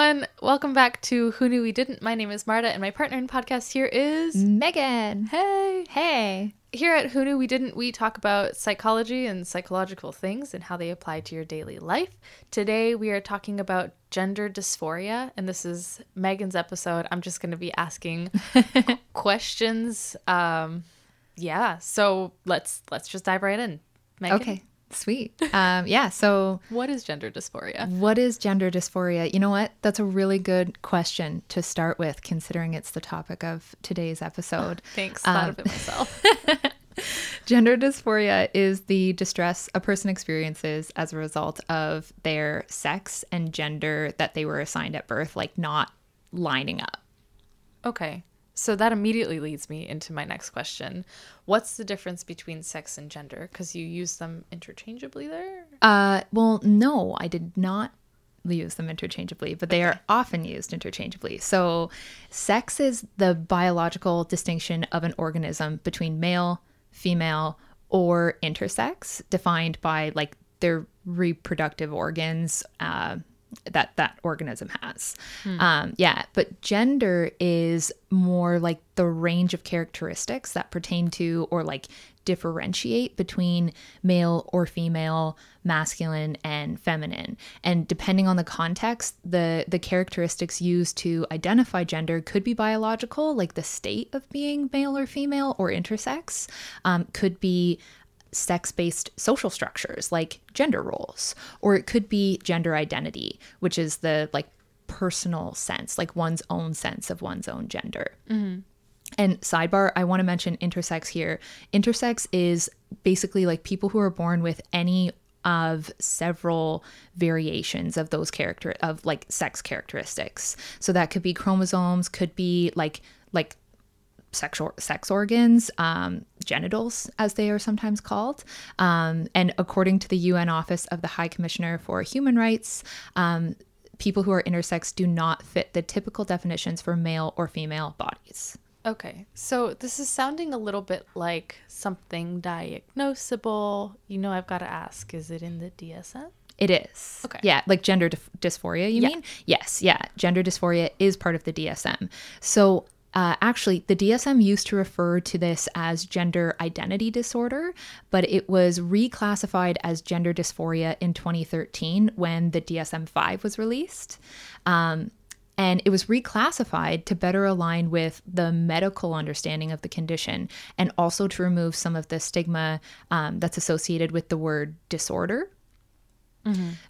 everyone. Welcome back to Who Knew We Didn't. My name is Marta, and my partner in podcast here is Megan. Hey. Hey. Here at Who Knew We Didn't, we talk about psychology and psychological things and how they apply to your daily life. Today, we are talking about gender dysphoria, and this is Megan's episode. I'm just going to be asking questions. Um, yeah, so let's let's just dive right in. Megan, Okay. Sweet. Um, yeah. So, what is gender dysphoria? what is gender dysphoria? You know what? That's a really good question to start with, considering it's the topic of today's episode. Thanks, thought Um, of it myself. Gender dysphoria is the distress a person experiences as a result of their sex and gender that they were assigned at birth, like not lining up. Okay. So that immediately leads me into my next question. What's the difference between sex and gender? Because you use them interchangeably there? Uh, well, no, I did not use them interchangeably, but they are often used interchangeably. So, sex is the biological distinction of an organism between male, female, or intersex, defined by like their reproductive organs. Uh, that that organism has. Um yeah but gender is more like the range of characteristics that pertain to or like differentiate between male or female masculine and feminine. And depending on the context the the characteristics used to identify gender could be biological like the state of being male or female or intersex um, could be sex based social structures like gender roles, or it could be gender identity, which is the like personal sense, like one's own sense of one's own gender. Mm-hmm. And sidebar, I want to mention intersex here. Intersex is basically like people who are born with any of several variations of those character of like sex characteristics. So that could be chromosomes, could be like like sexual sex organs, um, genitals, as they are sometimes called. Um, and according to the UN Office of the High Commissioner for Human Rights, um, people who are intersex do not fit the typical definitions for male or female bodies. Okay. So this is sounding a little bit like something diagnosable. You know, I've got to ask is it in the DSM? It is. Okay. Yeah, like gender dys- dysphoria, you Yeah. mean? Yes, yeah. Gender dysphoria is part of the DSM. So, uh, actually, the DSM used to refer to this as gender identity disorder, but it was reclassified as gender dysphoria in 2013 when the DSM 5 was released. Um, and it was reclassified to better align with the medical understanding of the condition and also to remove some of the stigma um, that's associated with the word disorder.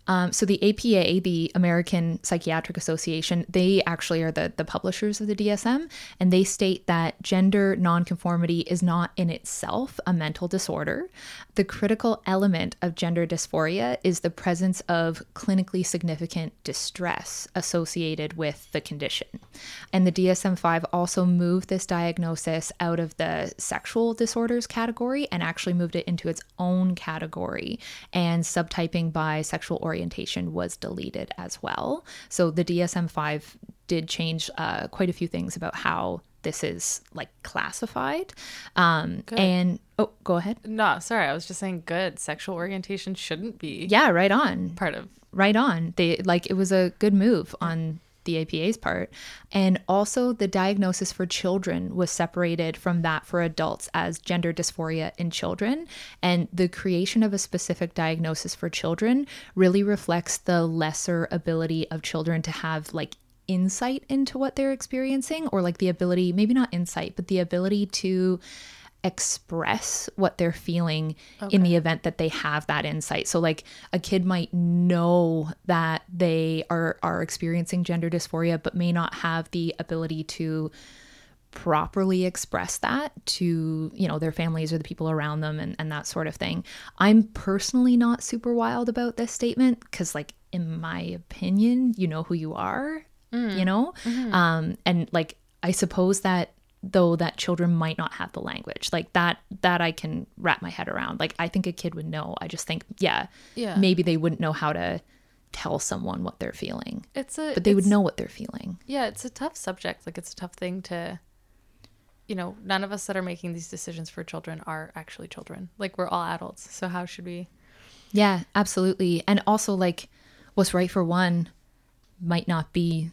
Um, so the APA, the American Psychiatric Association, they actually are the, the publishers of the DSM, and they state that gender nonconformity is not in itself a mental disorder. The critical element of gender dysphoria is the presence of clinically significant distress associated with the condition. And the DSM 5 also moved this diagnosis out of the sexual disorders category and actually moved it into its own category. And subtyping by sexual orientation was deleted as well. So the DSM 5 did change uh, quite a few things about how this is like classified. Um, Good. and oh, go ahead. No, sorry. I was just saying good. Sexual orientation shouldn't be Yeah, right on. part of. right on. They like it was a good move on the APA's part. And also the diagnosis for children was separated from that for adults as gender dysphoria in children. And the creation of a specific diagnosis for children really reflects the lesser ability of children to have like insight into what they're experiencing or like the ability, maybe not insight, but the ability to express what they're feeling in the event that they have that insight. So like a kid might know that they are are experiencing gender dysphoria but may not have the ability to properly express that to you know their families or the people around them and, and that sort of thing. I'm personally not super wild about this statement because like in my opinion you know who you are you know? Um and like i suppose that though that children might not have the language like that that i can wrap my head around like i think a kid would know i just think yeah Yeah. maybe they wouldn't know how to tell someone what they're feeling It's a. but they would know what they're feeling Yeah, it's a tough subject. Like it's a tough thing to. You know, none of us that are making these decisions for children are actually children. Like we're all adults. So how should we? Yeah, absolutely. And also, like, what's right for one might not be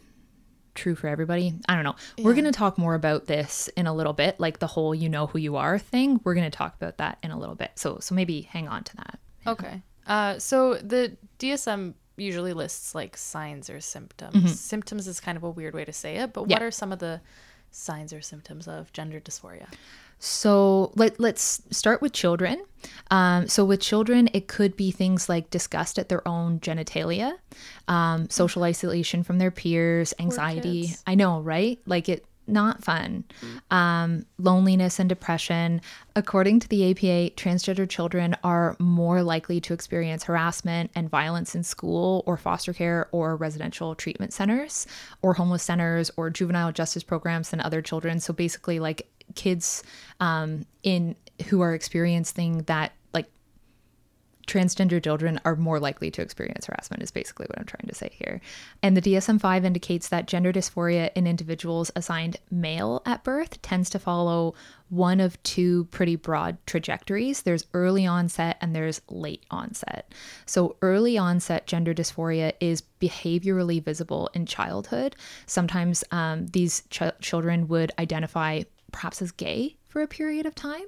true for everybody. I don't know. We're going to talk more about this in a little bit, like the whole you know who you are thing. We're going to talk about that in a little bit. So so maybe hang on to that. Okay. Uh, so the DSM usually lists like signs or symptoms. Symptoms is kind of a weird way to say it, but what Mm-hmm. Are some of the signs or symptoms of gender dysphoria? So let, let's start with children. Um, so with children, it could be things like disgust at their own genitalia, um, social isolation from their peers, anxiety. I know, right? Like it, not fun. Um, loneliness and depression. According to the APA, transgender children are more likely to experience harassment and violence in school or foster care or residential treatment centers or homeless centers or juvenile justice programs than other children. So basically, like kids um, in who are experiencing that like transgender children are more likely to experience harassment is basically what I'm trying to say here. And the DSM-5 indicates that gender dysphoria in individuals assigned male at birth tends to follow one of two pretty broad trajectories. There's early onset and there's late onset. So early onset gender dysphoria is behaviorally visible in childhood. Sometimes um, these ch- children would identify perhaps as gay for a period of time.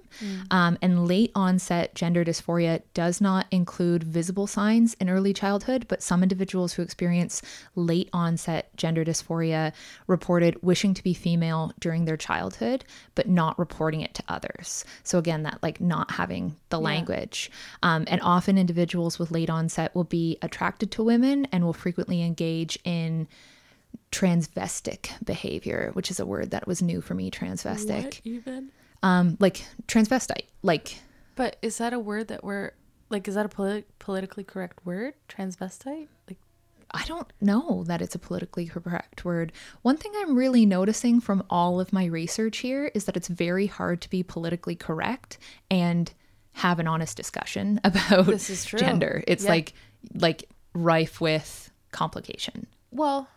Um, and late onset gender dysphoria does not include visible signs in early childhood, but some individuals who experience late onset gender dysphoria reported wishing to be female during their childhood, but not reporting it to others. So, again, that like not having the language. Um, and often individuals with late onset will be attracted to women and will frequently engage in transvestic behavior, which is a word that was new for me, transvestic. what even? Um, like transvestite, like But is that a word that we're like? Is that a polit- politically correct word? Transvestite? Like, I don't know that it's a politically correct word. One thing I'm really noticing from all of my research here is that it's very hard to be politically correct and have an honest discussion about This is true. gender. It's Yeah. like like rife with complication. well,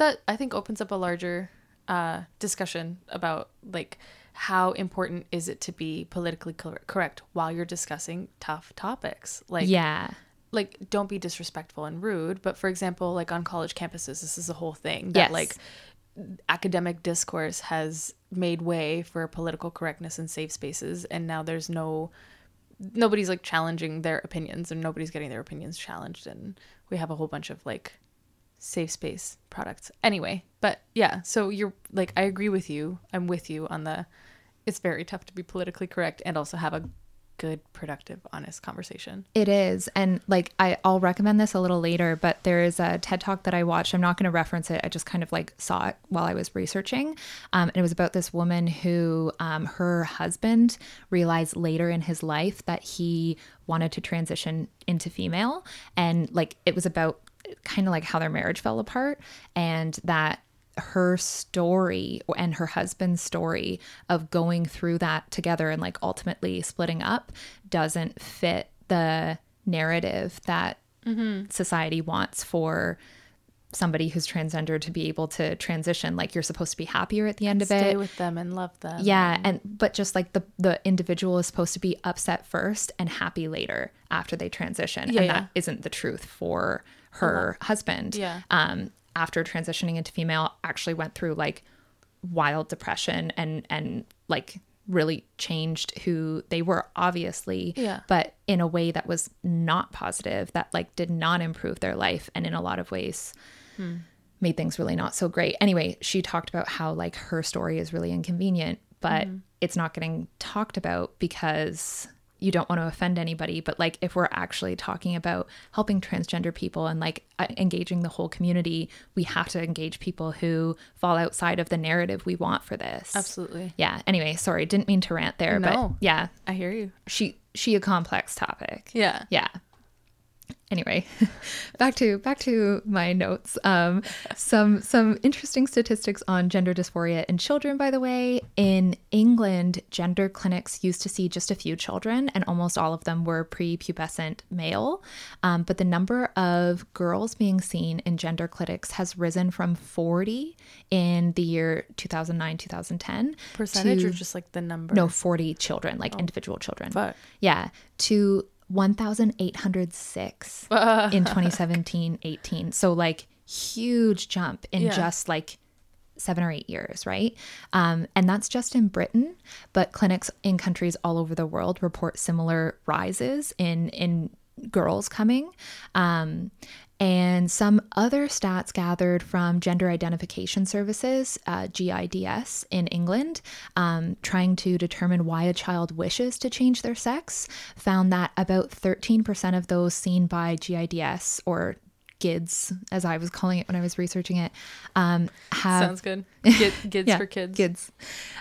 that I think opens up a larger uh, discussion about like how important is it to be politically cor- correct while you're discussing tough topics like yeah. like don't be disrespectful and rude but for example like on college campuses this is a whole thing that Yes. like academic discourse has made way for political correctness in safe spaces and now there's no nobody's like challenging their opinions and nobody's getting their opinions challenged and we have a whole bunch of like safe space products anyway but yeah so you're like i agree with you i'm with you on the it's very tough to be politically correct and also have a good productive honest conversation It is. And like I, I'll recommend this a little later, but there is a TED talk that I watched. I'm not going to reference it. I just kind of like saw it while I was researching. Um, and it was about this woman who um, her husband realized later in his life that he wanted to transition into female. And like it was about kind of like how their marriage fell apart and that her story and her husband's story of going through that together and like ultimately splitting up doesn't fit the narrative that mm-hmm. society wants for somebody who's transgender to be able to transition. Like you're supposed to be happier at the end of stay it. with them and love them. Yeah and but just like the the individual is supposed to be upset first and happy later after they transition. Yeah, and yeah. that isn't the truth for her uh-huh. husband Yeah. um after transitioning into female actually went through like wild depression and and like really changed who they were obviously Yeah. but in a way that was not positive that like did not improve their life and in a lot of ways hmm. made things really not so great. Anyway, she talked about how like her story is really inconvenient, but mm-hmm. it's not getting talked about because you don't want to offend anybody. But like if we're actually talking about helping transgender people and like uh, engaging the whole community, we have to engage people who fall outside of the narrative we want for this. absolutely Yeah. Anyway, sorry, didn't mean to rant there, but No. yeah, i hear you she she a complex topic. yeah Yeah. Anyway, back to back to my notes. Um, some some interesting statistics on gender dysphoria in children. By the way, in England, gender clinics used to see just a few children, and almost all of them were prepubescent male. Um, but the number of girls being seen in gender clinics has risen from 40 in the year 2009 2010 percentage to, or just like the number no 40 children, like individual children. Fuck. Yeah, to 1,806 in 2017 18. So, like, huge jump in Yeah. just like seven or eight years, right? Um, and that's just in Britain, but clinics in countries all over the world report similar rises in in girls coming. Um, and some other stats gathered from Gender Identification Services, uh, GIDS, in England, um, trying to determine why a child wishes to change their sex, found that about 13% of those seen by GIDS or GIDS, as I was calling it when I was researching it, um, have Sounds good. Kids yeah, for kids. Kids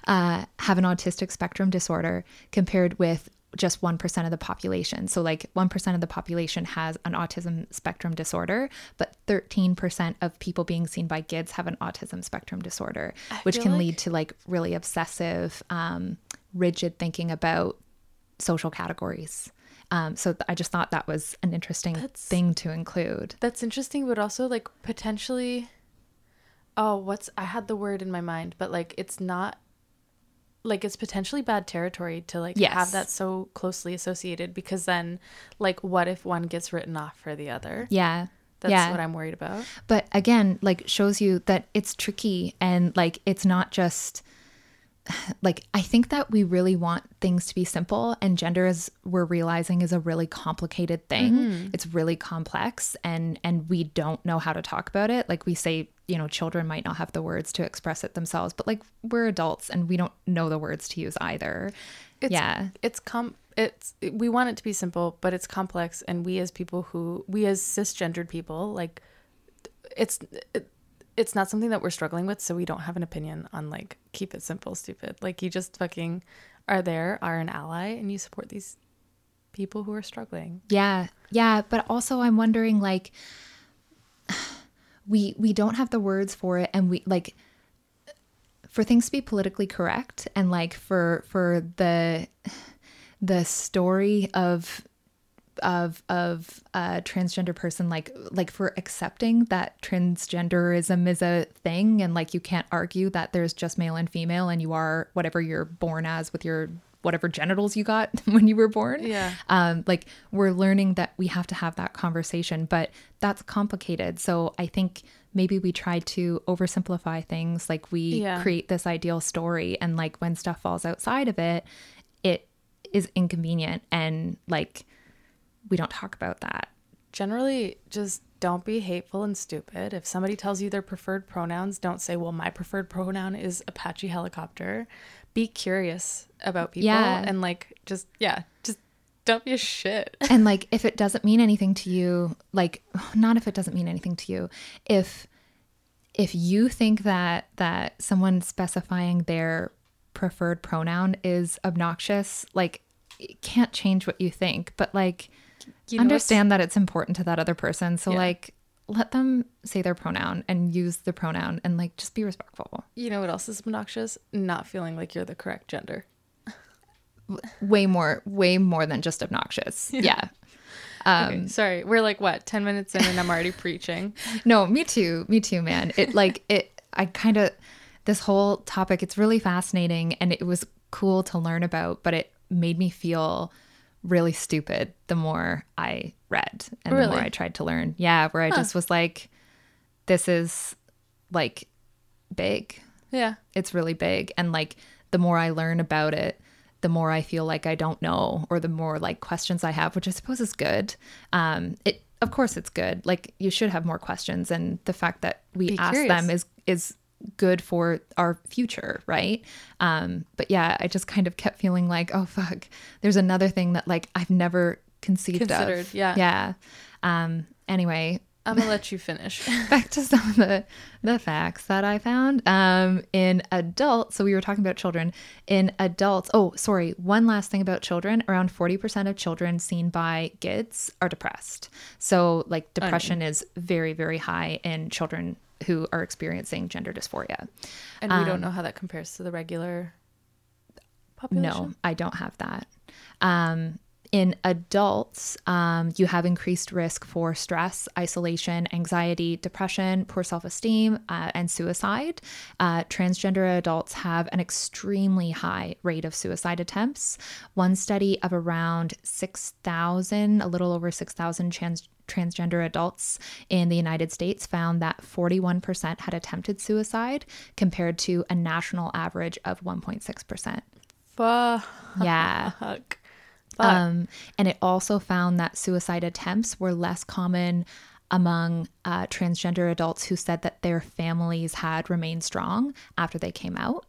uh, have an autistic spectrum disorder compared with just 1% of the population. So, like 1% of the population has an autism spectrum disorder, but 13% of people being seen by GIDS have an autism spectrum disorder, which can like- lead to like really obsessive, um, rigid thinking about social categories. Um, so, th- I just thought that was an interesting That's- thing to include. That's interesting, but also like potentially. Oh, what's I had the word in my mind, but like it's not. Like it's potentially bad territory to like Yes. have that so closely associated because then, like, what if one gets written off for the other? Yeah. That's yeah. what I'm worried about. but again like shows you that it's tricky and like it's not just like i think that we really want things to be simple and gender as we're realizing is a really complicated thing. Mm-hmm. It's really complex and and we don't know how to talk about it. Like we say you know children might not have the words to express it themselves but like we're adults and we don't know the words to use either. It's, yeah. it's com it's we want it to be simple but it's complex and we as people who we as cisgendered people like it's it, it's not something that we're struggling with so we don't have an opinion on like keep it simple stupid like you just fucking are there are an ally and you support these people who are struggling Yeah. Yeah, but also I'm wondering like we we don't have the words for it and we like for things to be politically correct and like for for the the story of of of a transgender person like like for accepting that transgenderism is a thing and like you can't argue that there's just male and female and you are whatever you're born as with your whatever genitals you got when you were born Yeah. um like we're learning that we have to have that conversation but that's complicated so i think maybe we try to oversimplify things like we Yeah. create this ideal story and like when stuff falls outside of it it is inconvenient and like we don't talk about that. Generally just don't be hateful and stupid. If somebody tells you their preferred pronouns don't say well my preferred pronoun is apache helicopter. Be curious about people Yeah. and like just yeah just don't be a shit. And like if it doesn't mean anything to you like not if it doesn't mean anything to you if if you think that that someone specifying their preferred pronoun is obnoxious like it can't change what you think. But like You know understand that it's important to that other person. So Yeah. like let them say their pronoun and use the pronoun and like just be respectful. You know what else is obnoxious? Not feeling like you're the correct gender. Way more way more than just obnoxious. Yeah, Um, okay, sorry. We're like what 10 minutes in and i'm already preaching? No, me too. Me too, man. It like it I kind of this whole topic it's really fascinating and it was cool to learn about, but it made me feel really stupid the more I read and the more I tried to learn. Yeah, where I just was like this is like big. yeah It's really big and like the more I learn about it, the more I feel like I don't know or the more like questions I have, which I suppose is good. Um it of course it's good. Like you should have more questions and the fact that we Be ask curious. them is is good for our future, right? Um but yeah, I just kind of kept feeling like, oh fuck, there's another thing that like I've never conceived Considered, of. yeah. Yeah. Um anyway, i'm gonna let you finish back to some of the the facts that I found. Um, in adults, so we were talking about children. In adults, oh, sorry, one last thing about children. Around forty percent of children seen by GIDS are depressed. So, like, depression is very, very high in children who are experiencing gender dysphoria. and we don't know how that compares to the regular population No, I don't have that. Um, in adults, um, you have increased risk for stress, isolation, anxiety, depression, poor self esteem, uh, and suicide. Uh, transgender adults have an extremely high rate of suicide attempts. One study of around 6,000, a little over 6,000 trans- transgender adults in the United States found that 41% had attempted suicide compared to a national average of 1.6%. Fuck. Yeah. Fuck. Um, and it also found that suicide attempts were less common among uh, transgender adults who said that their families had remained strong after they came out.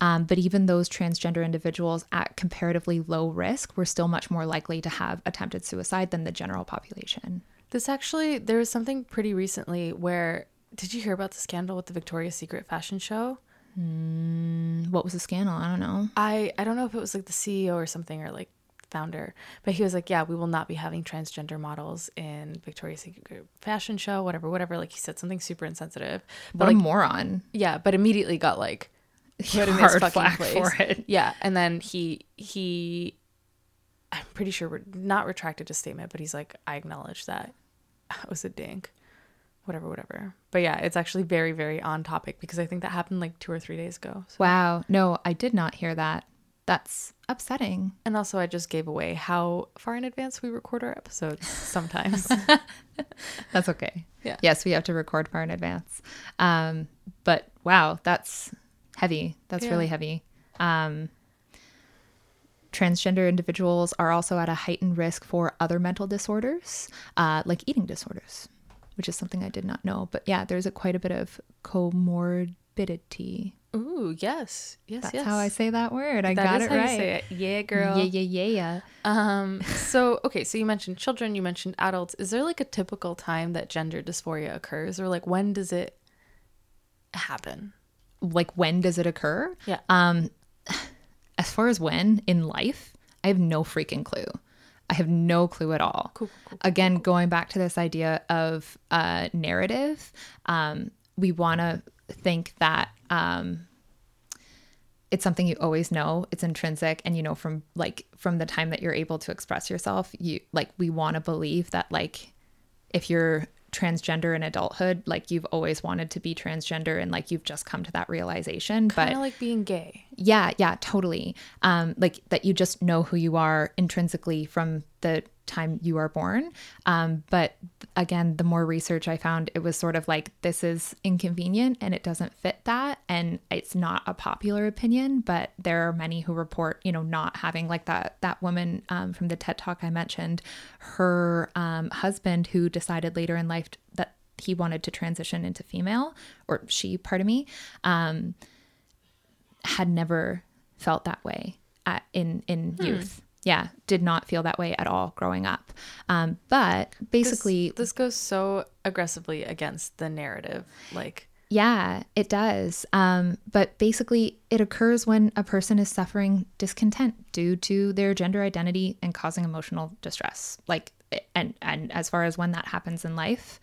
Um, but even those transgender individuals at comparatively low risk were still much more likely to have attempted suicide than the general population. This actually, there was something pretty recently where, did you hear about the scandal with the Victoria's Secret fashion show? Hmm, what was the scandal? I don't know. I, I don't know if it was like the CEO or something or like founder, but he was like, yeah, we will not be having transgender models in Victoria's Secret fashion show, whatever, whatever. Like he said something super insensitive. But What a like, moron. yeah, but immediately got like put in fucking place. for it. Yeah, and then he he, I'm pretty sure re- not retracted his statement, but he's like, I acknowledge that Was a dink, whatever, whatever. But yeah, it's actually very very on topic because I think that happened like two or three days ago. So. Wow. No, I did not hear that. That's upsetting. And also, I just gave away how far in advance we record our episodes sometimes. That's okay. Yeah. Yes, we have to record far in advance. Um, but wow, that's heavy. That's Yeah. really heavy. Um, transgender individuals are also at a heightened risk for other mental disorders, uh, like eating disorders, which is something I did not know. But yeah, there's a quite a bit of comorbidity. Ooh, yes, yes, That's yes. how I say that word. I That got it right. it. Yeah, girl. Yeah, yeah, yeah. Um, so okay, so you mentioned children, you mentioned adults. Is there like a typical time that gender dysphoria occurs, or like when does it happen? Like when does it occur? Yeah. Um, as far as when in life, I have no freaking clue. I have no clue at all. Cool, cool, Again, going back to this idea of uh, narrative, um, we want to think that um, it's something you always know. It's intrinsic, and you know from like from the time that you're able to express yourself, you like we want to believe that like if you're transgender in adulthood, like you've always wanted to be transgender, and like you've just come to that realization. Kind but of like being gay. yeah, yeah, totally. Um, like that you just know who you are intrinsically from the time you are born. Um, but again, the more research I found, it was sort of like this is inconvenient and it doesn't fit that. And it's not a popular opinion, but there are many who report, you know, not having like that that woman um, from the TED talk I mentioned, her um, husband who decided later in life that he wanted to transition into female, or she, pardon me. Um, had never felt that way at, in in youth. Yeah, did not feel that way at all growing up. Um, but This- basically, this, goes so aggressively against the narrative. Like, yeah, it does. Um, but basically, it occurs when a person is suffering discontent due to their gender identity and causing emotional distress. Like, and and as far as when that happens in life,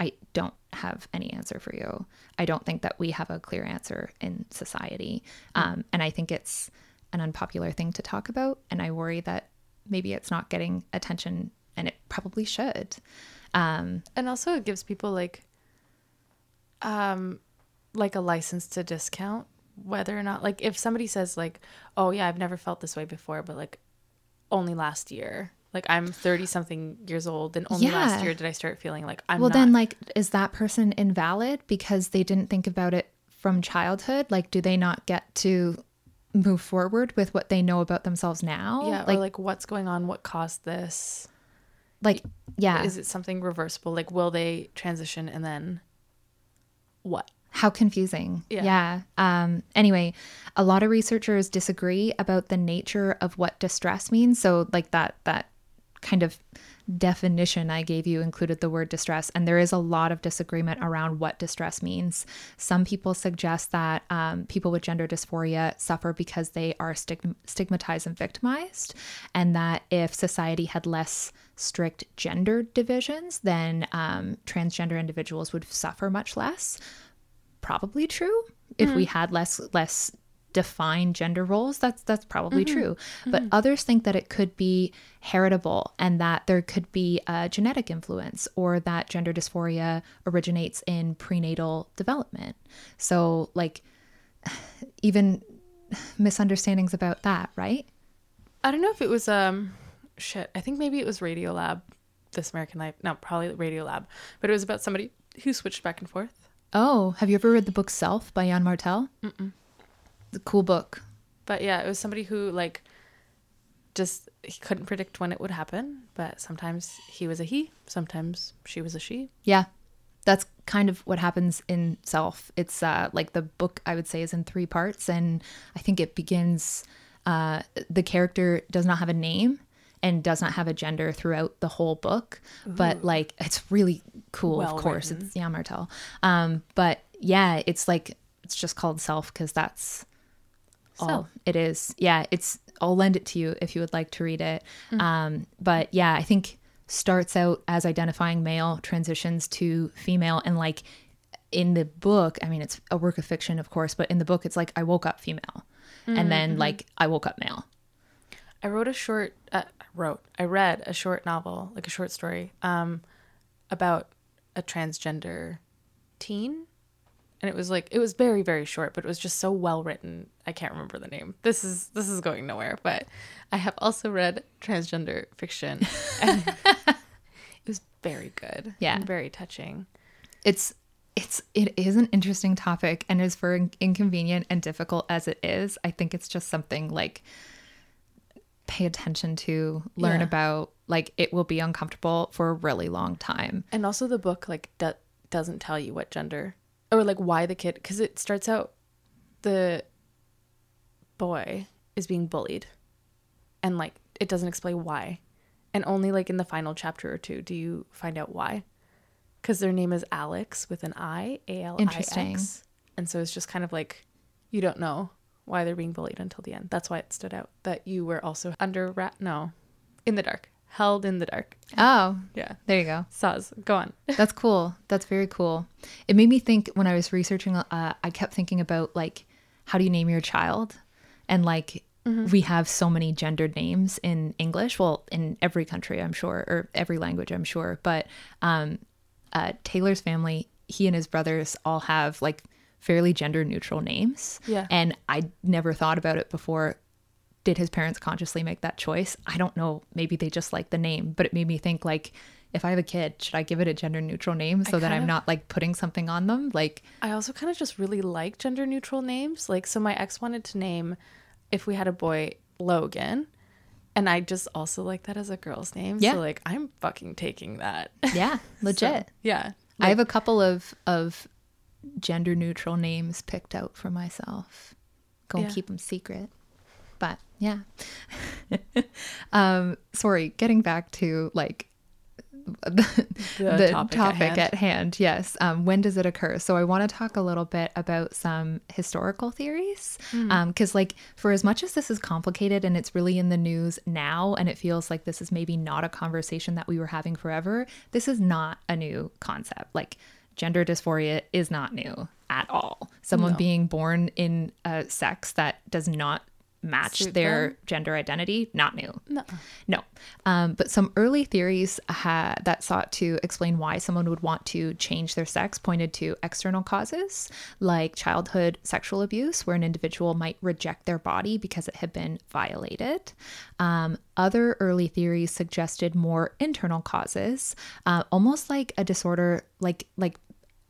I don't have any answer for you. I don't think that we have a clear answer in society, um, and I think it's an unpopular thing to talk about. And I worry that maybe it's not getting attention, and it probably should. Um, and also it gives people like, um, like a license to discount whether or not like if somebody says like, oh yeah, I've never felt this way before, but like only last year. Like I'm 30 something years old and only last year did I start feeling like I'm well not then like is that person invalid because they didn't think about it from childhood like do they not get to move forward with what they know about themselves now yeah, like or like what's going on, what caused this? like yeah Is it something reversible? Like will they transition and then what? how confusing Yeah. yeah um anyway a lot of researchers disagree about the nature of what distress means so like that that kind of definition I gave you included the word distress, and there is a lot of disagreement around what distress means. Some people suggest that um, people with gender dysphoria suffer because they are stig- stigmatized and victimized, and that if society had less strict gender divisions, then um, transgender individuals would suffer much less. Probably true. If we had less less defined gender roles that's that's probably true but others think that it could be heritable and that there could be a genetic influence or that gender dysphoria originates in prenatal development so like even misunderstandings about that right I don't know if it was um shit. I think maybe it was Radiolab This American Life. No, probably Radiolab. But it was about somebody who switched back and forth. Oh, have you ever read the book Self by Yann Martel? Mm-mm. A cool book. But yeah, it was somebody who like just he couldn't predict when it would happen. But sometimes he was a he, sometimes she was a she. Yeah. That's kind of what happens in Self. It's uh, like the book, I would say, is in three parts. And I think it begins, uh, the character does not have a name and does not have a gender throughout the whole book. But like, it's really cool, Well of course. written. It's Yann Martel. Um, but yeah, it's like, it's just called Self because that's all Self. it is. Yeah, it's, I'll lend it to you if you would like to read it. Mm. Um, but yeah, I think starts out as identifying male, transitions to female, and like in the book, I mean, it's a work of fiction, of course, but in the book, it's like I woke up female, and then Mm-hmm. like I woke up male. I wrote a short. Uh, I wrote. I read a short novel, like a short story, um, about a transgender teen, and it was like it was very very short, but it was just so well written. I can't remember the name. This is this is going nowhere. But I have also read transgender fiction, and it was very good. Yeah. and very touching. It's it's it is an interesting topic, and as for inconvenient and difficult as it is, I think it's just something like pay attention to, learn Yeah. about. Like it will be uncomfortable for a really long time. And also the book like do- doesn't tell you what gender or like why the kid cuz it starts out the boy is being bullied and like it doesn't explain why. And only like in the final chapter or two do you find out why. Cuz their name is Alex with an I, A L I Interesting. And so it's just kind of like you don't know why they're being bullied until the end. That's why it stood out that you were also under rat no, in the dark, held in the dark. Oh, Yeah. there you go. Saws. Go on. That's cool. That's very cool. It made me think when I was researching, uh, I kept thinking about like, how do you name your child? And like, we have so many gendered names in English. Well, in every country, I'm sure, or every language, I'm sure. But um, uh, Taylor's family, he and his brothers all have like fairly gender neutral names. Yeah. And I never thought about it before. Did his parents consciously make that choice? I don't know. Maybe they just like the name, but it made me think like, if I have a kid, should I give it a gender neutral name so that I'm of- not like putting something on them? Like, I also kind of just really like gender neutral names. Like, so my ex wanted to name, if we had a boy, Logan. And I just also like that as a girl's name. Yeah. So, like, I'm fucking taking that. yeah, legit. So, yeah. I have a couple of of gender neutral names picked out for myself. Go and Yeah. keep them secret. But yeah. um sorry, getting back to like the, the topic, at, hand. Yes. Um, when does it occur? So I want to talk a little bit about some historical theories. Because, like, for as much as this is complicated and it's really in the news now, and it feels like this is maybe not a conversation that we were having forever, this is not a new concept. Like, gender dysphoria is not new at all. Someone No. being born in a sex that does not match their gender identity, not new. No. No. Um, but some early theories ha- that sought to explain why someone would want to change their sex pointed to external causes, like childhood sexual abuse, where an individual might reject their body because it had been violated. Um, other early theories suggested more internal causes, uh, almost like a disorder, like like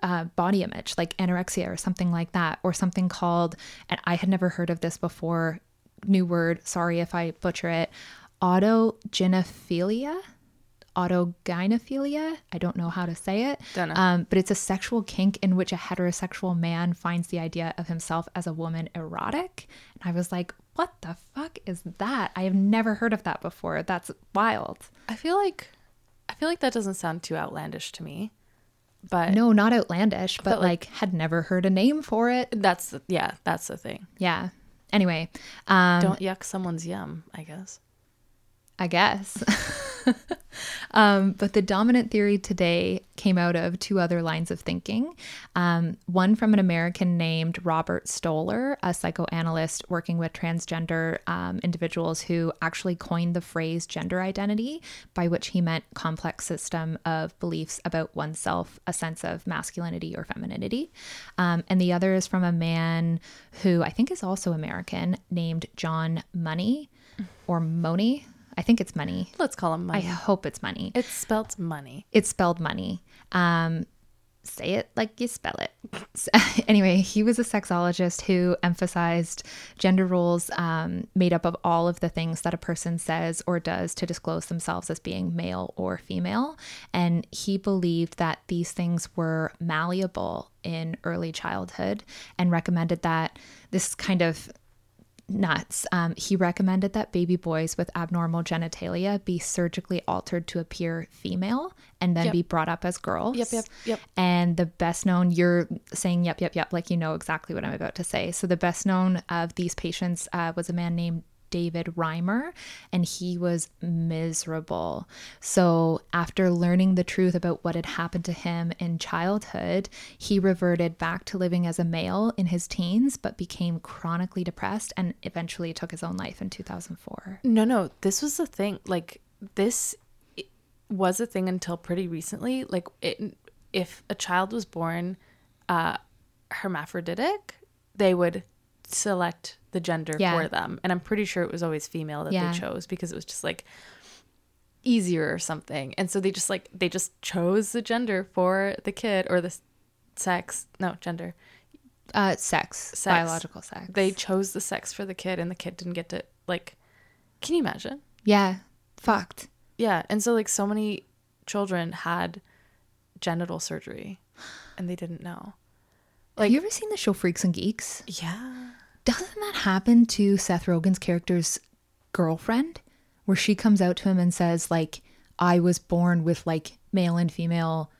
uh, body image, like anorexia or something like that, or something called, and I had never heard of this before, new word, sorry if I butcher it, autogynephilia. Autogynephilia. I don't know how to say it. Um, but it's a sexual kink in which a heterosexual man finds the idea of himself as a woman erotic. And I was like, what the fuck is that? I have never heard of that before. That's wild. I feel like, I feel like that doesn't sound too outlandish to me. But No, not outlandish, but, But, like, like- had never heard a name for it. that's, the, yeah, that's the thing. Yeah. Anyway, um, Don't yuck someone's yum, I guess. I guess. um, but the dominant theory today came out of two other lines of thinking. Um, one from an American named Robert Stoller, a psychoanalyst working with transgender um, individuals who actually coined the phrase gender identity, by which he meant complex system of beliefs about oneself, a sense of masculinity or femininity. Um, and the other is from a man who I think is also American named John Money or Money. I think it's money. Let's call him money. I hope it's money. it's spelled money. It's spelled money. Um, say it like you spell it. So, anyway, he was a sexologist who emphasized gender roles um, made up of all of the things that a person says or does to disclose themselves as being male or female. And he believed that these things were malleable in early childhood and recommended that this kind of nuts. Um, he recommended that baby boys with abnormal genitalia be surgically altered to appear female and then Yep. be brought up as girls. Yep, yep, yep. And the best known, you're saying yep, yep, yep, like you know exactly what I'm about to say. So the best known of these patients uh, was a man named David Reimer, and he was miserable. So, after learning the truth about what had happened to him in childhood, he reverted back to living as a male in his teens, but became chronically depressed and eventually took his own life in 2004. No, no, this was the thing. Like this was a thing until pretty recently. Like it, if a child was born uh, hermaphroditic, they would select the gender Yeah. for them, and I'm pretty sure it was always female that Yeah. they chose because it was just like easier or something. And so they just like they just chose the gender for the kid or the sex. No gender. Uh, sex, Sex. biological sex. They chose the sex for the kid, and the kid didn't get to like. Can you imagine? yeah, fucked. Yeah, and so like so many children had genital surgery and they didn't know. Have you ever seen the show Freaks and Geeks? Yeah. Doesn't that happen to Seth Rogen's character's girlfriend? Where she comes out to him and says, like, I was born with like male and female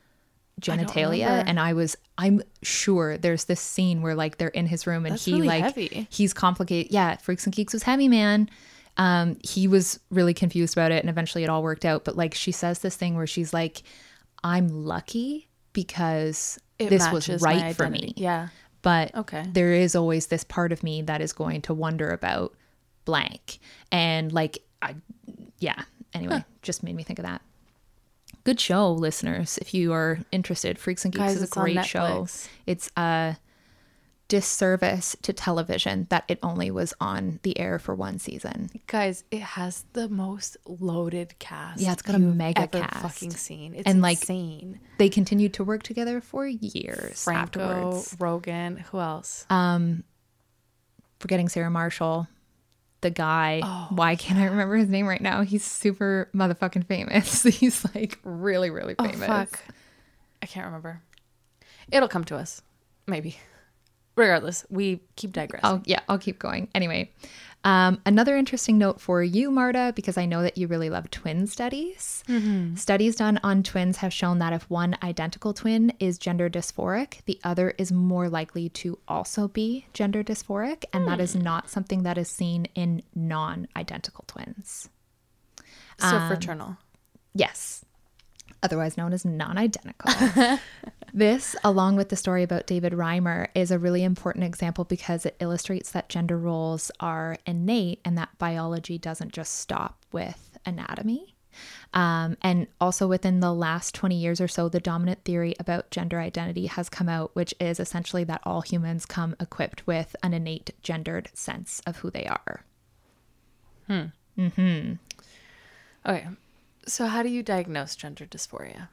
genitalia. remember. And I was, I'm sure there's this scene where like they're in his room and That's he really like, heavy. he's complicated. Yeah, Freaks and Geeks was heavy, man. Um, he was really confused about it and eventually it all worked out. But like, she says this thing where she's like, I'm lucky because It this was right for me Yeah. But Okay. there is always this part of me that is going to wonder about blank. And like i yeah. Anyway just made me think of that. Good show listeners if you are interested. Freaks and geeks Guys, is a great show. It's a disservice to television that it only was on the air for one season Guys, it has the most loaded cast. Yeah, it's got a mega cast. fucking seen. It's And, like, insane. they continued to work together for years Franco, afterwards Rogen, who else? Um, forgetting Sarah Marshall, the guy. Oh, Why can't I remember his name right now? He's super motherfucking famous. He's like really, really oh famous. fuck. I can't remember. It'll come to us. Maybe. Regardless, we keep digressing. I'll yeah, I'll keep going. Anyway, um, another interesting note for you, Marta, because I know that you really love twin studies. Mm-hmm. Studies done on twins have shown that if one identical twin is gender dysphoric, the other is more likely to also be gender dysphoric, and that Hmm. is not something that is seen in non-identical twins. so um, fraternal. Yes. Otherwise known as non identical. this, along with the story about David Reimer, is a really important example because it illustrates that gender roles are innate and that biology doesn't just stop with anatomy. Um, and also within the last 20 years or so, the dominant theory about gender identity has come out, which is essentially that all humans come equipped with an innate gendered sense of who they are. Mm-hmm. Okay. So how do you diagnose gender dysphoria?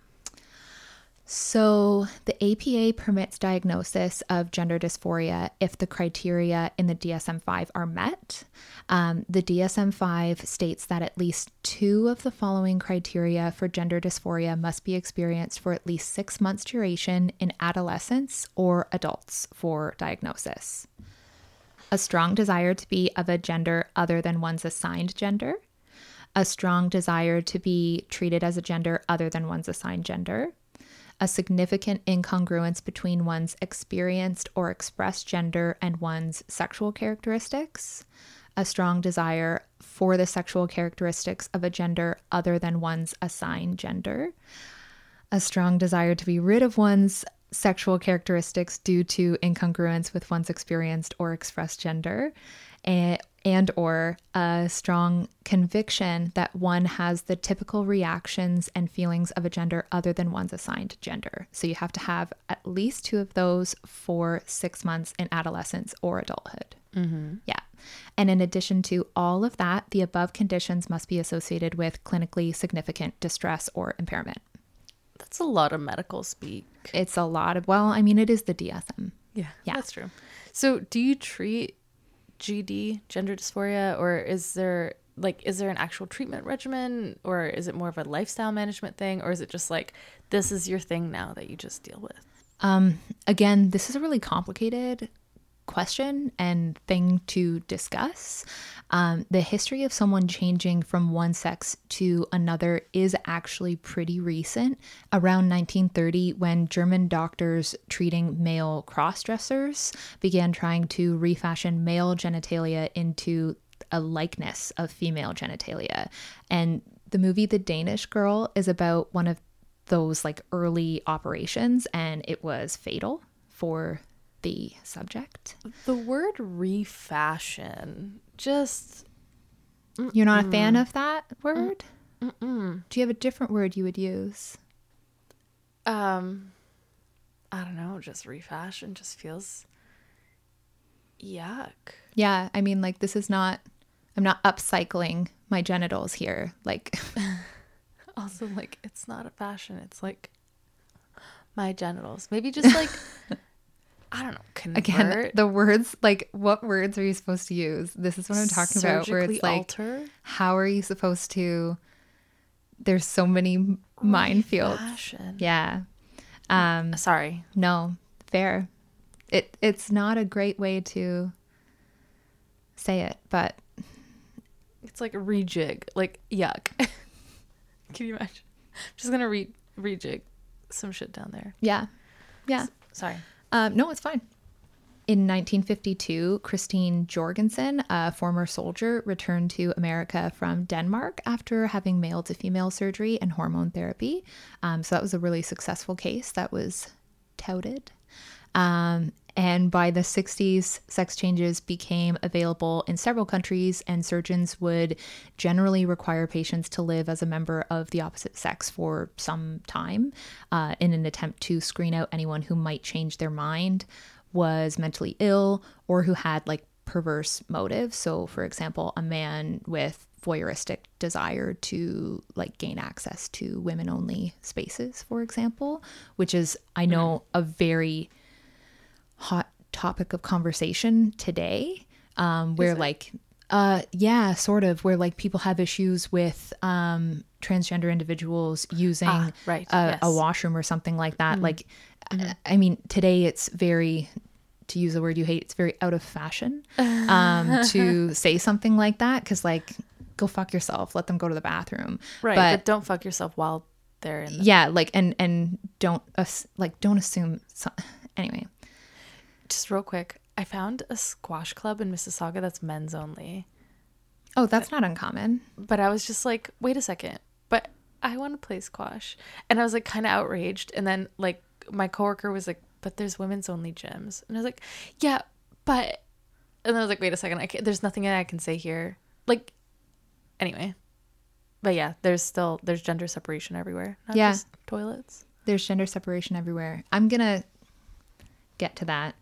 So, the APA permits diagnosis of gender dysphoria if the criteria in the DSM 5 are met. Um, the DSM 5 states that at least two of the following criteria for gender dysphoria must be experienced for at least six months' duration in adolescents or adults for diagnosis. A strong desire to be of a gender other than one's assigned gender, a strong desire to be treated as a gender other than one's assigned gender, a significant incongruence between one's experienced or expressed gender and one's sexual characteristics, a strong desire for the sexual characteristics of a gender other than one's assigned gender, a strong desire to be rid of one's sexual characteristics due to incongruence with one's experienced or expressed gender and, or a strong conviction that one has the typical reactions and feelings of a gender other than one's assigned gender so you have to have at least two of those for six months in adolescence or adulthood mm-hmm. yeah And in addition to all of that, the above conditions must be associated with clinically significant distress or impairment. That's a lot of medical speak. It's a lot of, well, I mean, it is the DSM. Yeah, Yeah. that's true. So, do you treat GD, gender dysphoria, or is there like is there an actual treatment regimen, or is it more of a lifestyle management thing, or is it just like this is your thing now that you just deal with? Um, again, this is a really complicated question and thing to discuss. Um, the history of someone changing from one sex to another is actually pretty recent. Around 1930, when German doctors treating male cross dressers began trying to refashion male genitalia into a likeness of female genitalia. And the movie The Danish Girl is about one of those like early operations, and it was fatal for the subject. The word refashion just You're not a fan of that word? Do you have a different word you would use? um I don't know, just refashion just feels yuck. Yeah, I mean, like, this is not, I'm not upcycling my genitals here. Like, Also, like, it's not a fashion. It's like my genitals. Maybe just like, I don't know, convert. again, the words, like, what words are you supposed to use? This is what I'm talking about, where it's like, alter. how are you supposed to, there's so many minefields. Fashion. Yeah. Um, Sorry. no, fair. It, it's not a great way to say it, but It's like a rejig. Like, yuck. Can you imagine? I'm just going to re- rejig some shit down there. yeah. Yeah. Sorry. Um, no, it's fine. In 1952, Christine Jorgensen, a former soldier, returned to America from Denmark after having male to female surgery and hormone therapy. Um, so that was a really successful case that was touted. Um, and by the 60s, sex changes became available in several countries, and surgeons would generally require patients to live as a member of the opposite sex for some time uh, in an attempt to screen out anyone who might change their mind, was mentally ill, or who had like perverse motives. So, for example, a man with voyeuristic desire to like gain access to women only spaces, for example, which is, I know, a very hot topic of conversation today um, where like uh yeah sort of where like people have issues with um transgender individuals using Ah, right, a, yes. Mm-hmm. a washroom or something like that like I- i mean today it's very to use a word you hate it's very out of fashion um to say something like that because like go fuck yourself let them go to the bathroom Right. But, but don't fuck yourself while they're in the. yeah like and and don't like don't assume so, anyway Just real quick. I found a squash club in Mississauga that's men's only. oh that's not uncommon But I was just like, wait a second. But I want to play squash. And I was like kind of outraged. And then like my coworker was like, but there's women's only gyms. And I was like, yeah, but. And then I was like, wait a second. I there's nothing I can say here. Like, anyway. But yeah, there's still there's gender separation everywhere. Not Yeah. just toilets. there's gender separation everywhere. I'm gonna get to that.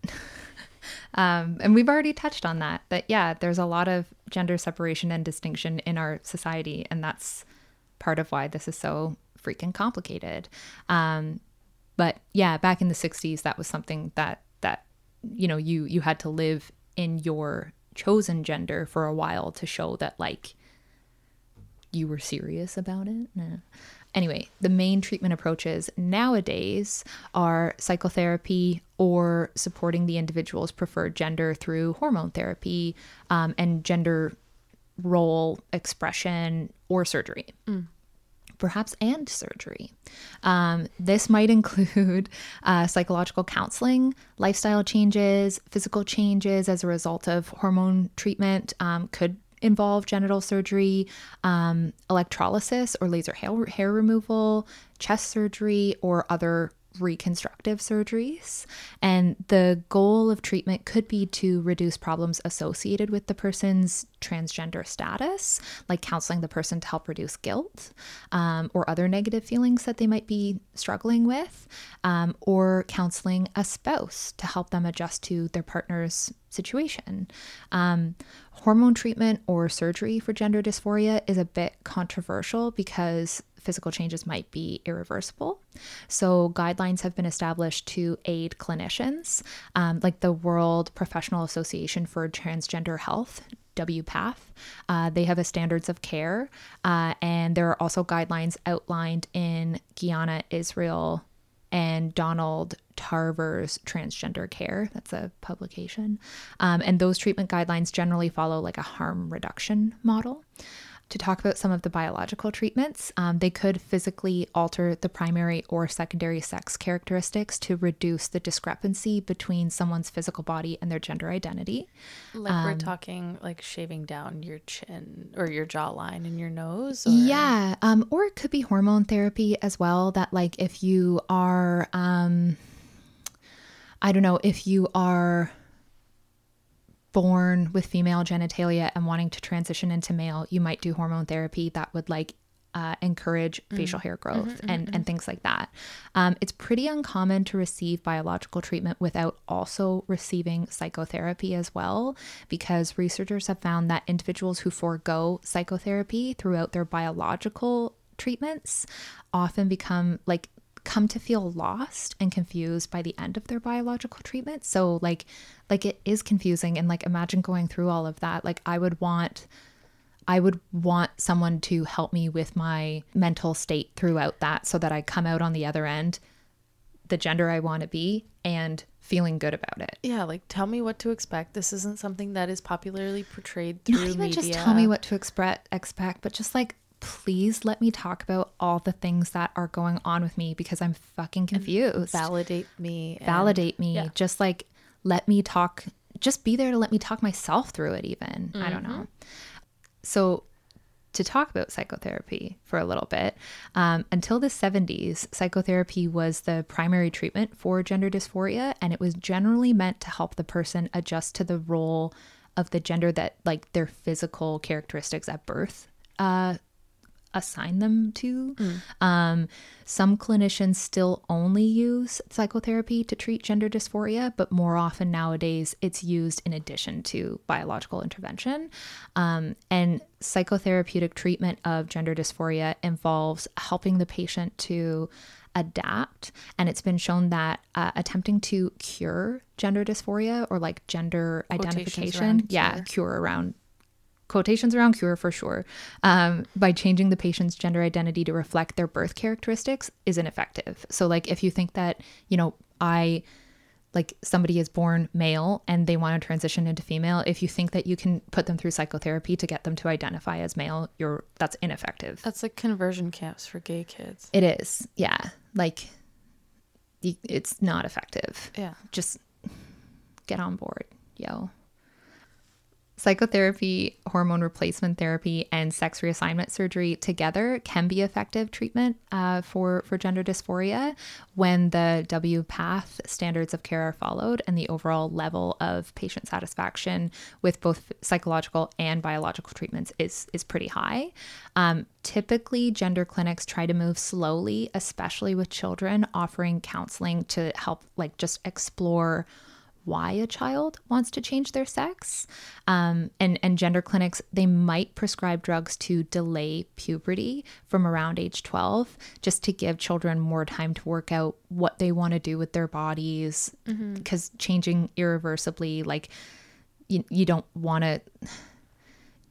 um, and we've already touched on that. But yeah, there's a lot of gender separation and distinction in our society, and that's part of why this is so freaking complicated. Um, but yeah, back in the '60s, that was something that that you know you you had to live in your chosen gender for a while to show that like you were serious about it. Anyway, the main treatment approaches nowadays are psychotherapy or supporting the individual's preferred gender through hormone therapy um, and gender role expression or surgery. Perhaps and surgery. Um, this might include uh, psychological counseling, lifestyle changes, physical changes as a result of hormone treatment, um, could involve genital surgery, um, electrolysis or laser hair, hair removal, chest surgery, or other reconstructive surgeries. And the goal of treatment could be to reduce problems associated with the person's transgender status, like counseling the person to help reduce guilt um, or other negative feelings that they might be struggling with, um, or counseling a spouse to help them adjust to their partner's situation. Um, hormone treatment or surgery for gender dysphoria is a bit controversial because physical changes might be irreversible. So, guidelines have been established to aid clinicians, um, like the World Professional Association for Transgender Health. WPATH. Uh, they have a standards of care, uh, and there are also guidelines outlined in Gianna, Israel, and Donald Tarver's Transgender Care. That's a publication. Um, and those treatment guidelines generally follow like a harm reduction model to talk about some of the biological treatments. Um, they could physically alter the primary or secondary sex characteristics to reduce the discrepancy between someone's physical body and their gender identity. Like um, we're talking like shaving down your chin or your jawline and your nose? Or? Yeah. Um, or it could be hormone therapy as well. That, like, if you are, um, I don't know, if you are born with female genitalia and wanting to transition into male, you might do hormone therapy that would like uh, encourage mm. facial hair growth mm-hmm, and, mm-hmm. and things like that. Um, it's pretty uncommon to receive biological treatment without also receiving psychotherapy as well, because researchers have found that individuals who forego psychotherapy throughout their biological treatments often become like come to feel lost and confused by the end of their biological treatment. So like like it is confusing and like imagine going through all of that. Like I would want I would want someone to help me with my mental state throughout that so that I come out on the other end the gender I want to be and feeling good about it. Yeah, like tell me what to expect. This isn't something that is popularly portrayed through Not even media. just tell me what to expect, expect, but just like please let me talk about all the things that are going on with me because I'm fucking confused. And validate me. Validate me. Yeah. Just like let me talk, just be there to let me talk myself through it, even. Mm-hmm. I don't know. Mm-hmm. So, to talk about psychotherapy for a little bit, um, until the 70s, psychotherapy was the primary treatment for gender dysphoria, and it was generally meant to help the person adjust to the role of the gender that, like, their physical characteristics at birth uh, assign them to. Mm. Um, some clinicians still only use psychotherapy to treat gender dysphoria, but more often nowadays it's used in addition to biological intervention. Um, and psychotherapeutic treatment of gender dysphoria involves helping the patient to adapt. And it's been shown that uh, attempting to cure gender dysphoria or like gender identification, yeah, cure around quotations around cure for sure, um, by changing the patient's gender identity to reflect their birth characteristics is ineffective. So, like, if you think that, you know, I like somebody is born male and they want to transition into female if you think that you can put them through psychotherapy to get them to identify as male you're that's ineffective. That's like conversion camps for gay kids. It is. Yeah. Like it's not effective. Yeah. Just get on board yo Psychotherapy, hormone replacement therapy, and sex reassignment surgery together can be effective treatment uh, for, for gender dysphoria when the WPATH standards of care are followed and the overall level of patient satisfaction with both psychological and biological treatments is, is pretty high. Um, typically, gender clinics try to move slowly, especially with children, offering counseling to help, like, just explore why a child wants to change their sex. Um, and, and gender clinics, they might prescribe drugs to delay puberty from around age 12, just to give children more time to work out what they want to do with their bodies. Because mm-hmm. changing irreversibly, like, you, you don't want to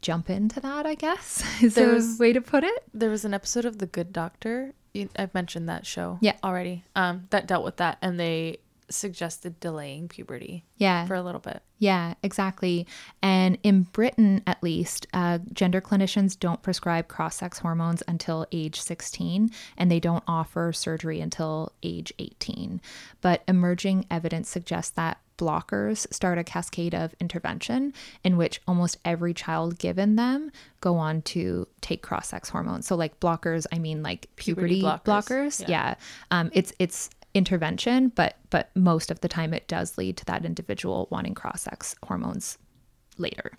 jump into that, I guess, is there was, a way to put it. There was an episode of The Good Doctor. I've mentioned that show yeah. already um, that dealt with that. And they suggested delaying puberty. Yeah. For a little bit. Yeah, exactly. And in Britain, at least, uh, gender clinicians don't prescribe cross sex hormones until age 16, and they don't offer surgery until age 18. But emerging evidence suggests that blockers start a cascade of intervention in which almost every child given them go on to take cross sex hormones. So like blockers, I mean like puberty, puberty blockers. blockers. Yeah. yeah. Um, it's it's intervention, but but most of the time it does lead to that individual wanting cross sex hormones later.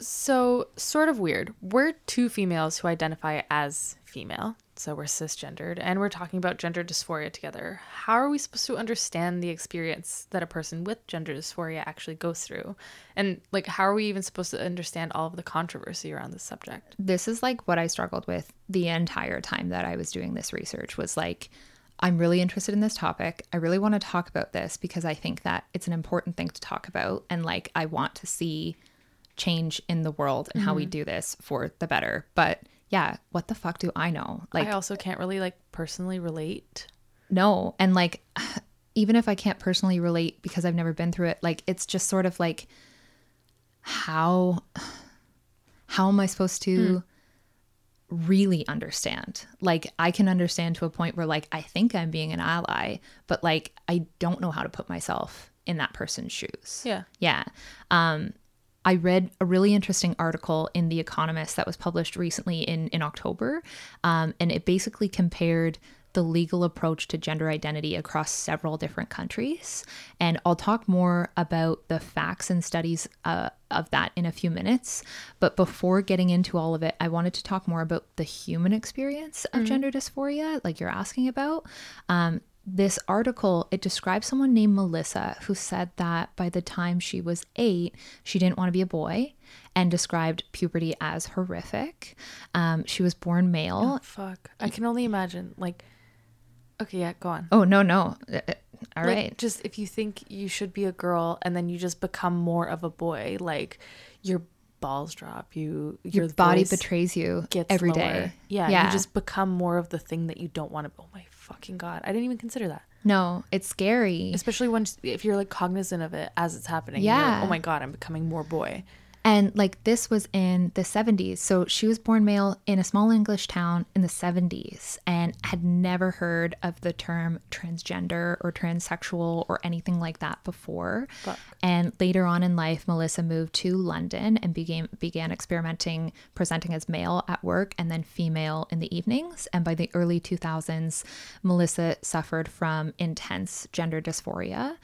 So, sort of weird. We're two females who identify as female, so we're cisgendered, and we're talking about gender dysphoria together. How are we supposed to understand the experience that a person with gender dysphoria actually goes through? And, like, how are we even supposed to understand all of the controversy around this subject? This is like what I struggled with the entire time that I was doing this research was like, I'm really interested in this topic. I really want to talk about this because I think that it's an important thing to talk about. And like, I want to see change in the world and how we mm-hmm. do this for the better. But yeah, what the fuck do I know? Like, I also can't really, like, personally relate. no. And like, even if I can't personally relate because I've never been through it, like, it's just sort of like, how, how am I supposed to hmm. Really understand? Like, I can understand to a point where, like, I think I'm being an ally, but like, I don't know how to put myself in that person's shoes. Yeah. Yeah. Um, I read a really interesting article in The Economist that was published recently in, in October. Um, and it basically compared the legal approach to gender identity across several different countries. And I'll talk more about the facts and studies uh, of that in a few minutes. But before getting into all of it, I wanted to talk more about the human experience of gender dysphoria, like you're asking about. Um, this article it describes someone named melissa who said that by the time she was eight she didn't want to be a boy and described puberty as horrific um, she was born male Fuck. I can only imagine, like, okay, yeah, go on. oh no no all like, right Just if you think you should be a girl and then you just become more of a boy, like your balls drop, you your body betrays you gets every lower. day Yeah, yeah you just become more of the thing that you don't want to. Oh my fucking god! I didn't even consider that. no it's scary Especially when if you're like cognizant of it as it's happening. you're like, Yeah. oh my god, I'm becoming more boy. And like this was in the 70s. So she was born male in a small English town in the 70s and had never heard of the term transgender or transsexual or anything like that before. Fuck. And later on in life, Melissa moved to London and began began experimenting presenting as male at work and then female in the evenings. And by the early 2000s, Melissa suffered from intense gender dysphoria.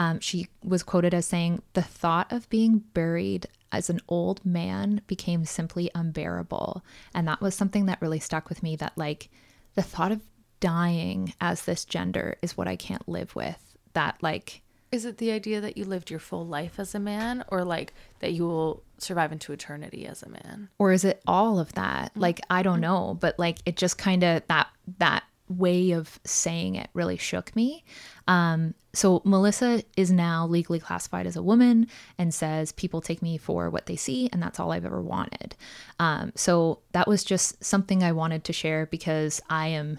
Um, she was quoted as saying, The thought of being buried as an old man became simply unbearable. And that was something that really stuck with me that, like, the thought of dying as this gender is what I can't live with. That, like, Is it the idea that you lived your full life as a man, or like that you will survive into eternity as a man? or is it all of that like i don't know but like it just kind of that that way of saying it really shook me um so melissa is now legally classified as a woman and says people take me for what they see and that's all i've ever wanted. Um so that was just something i wanted to share because i am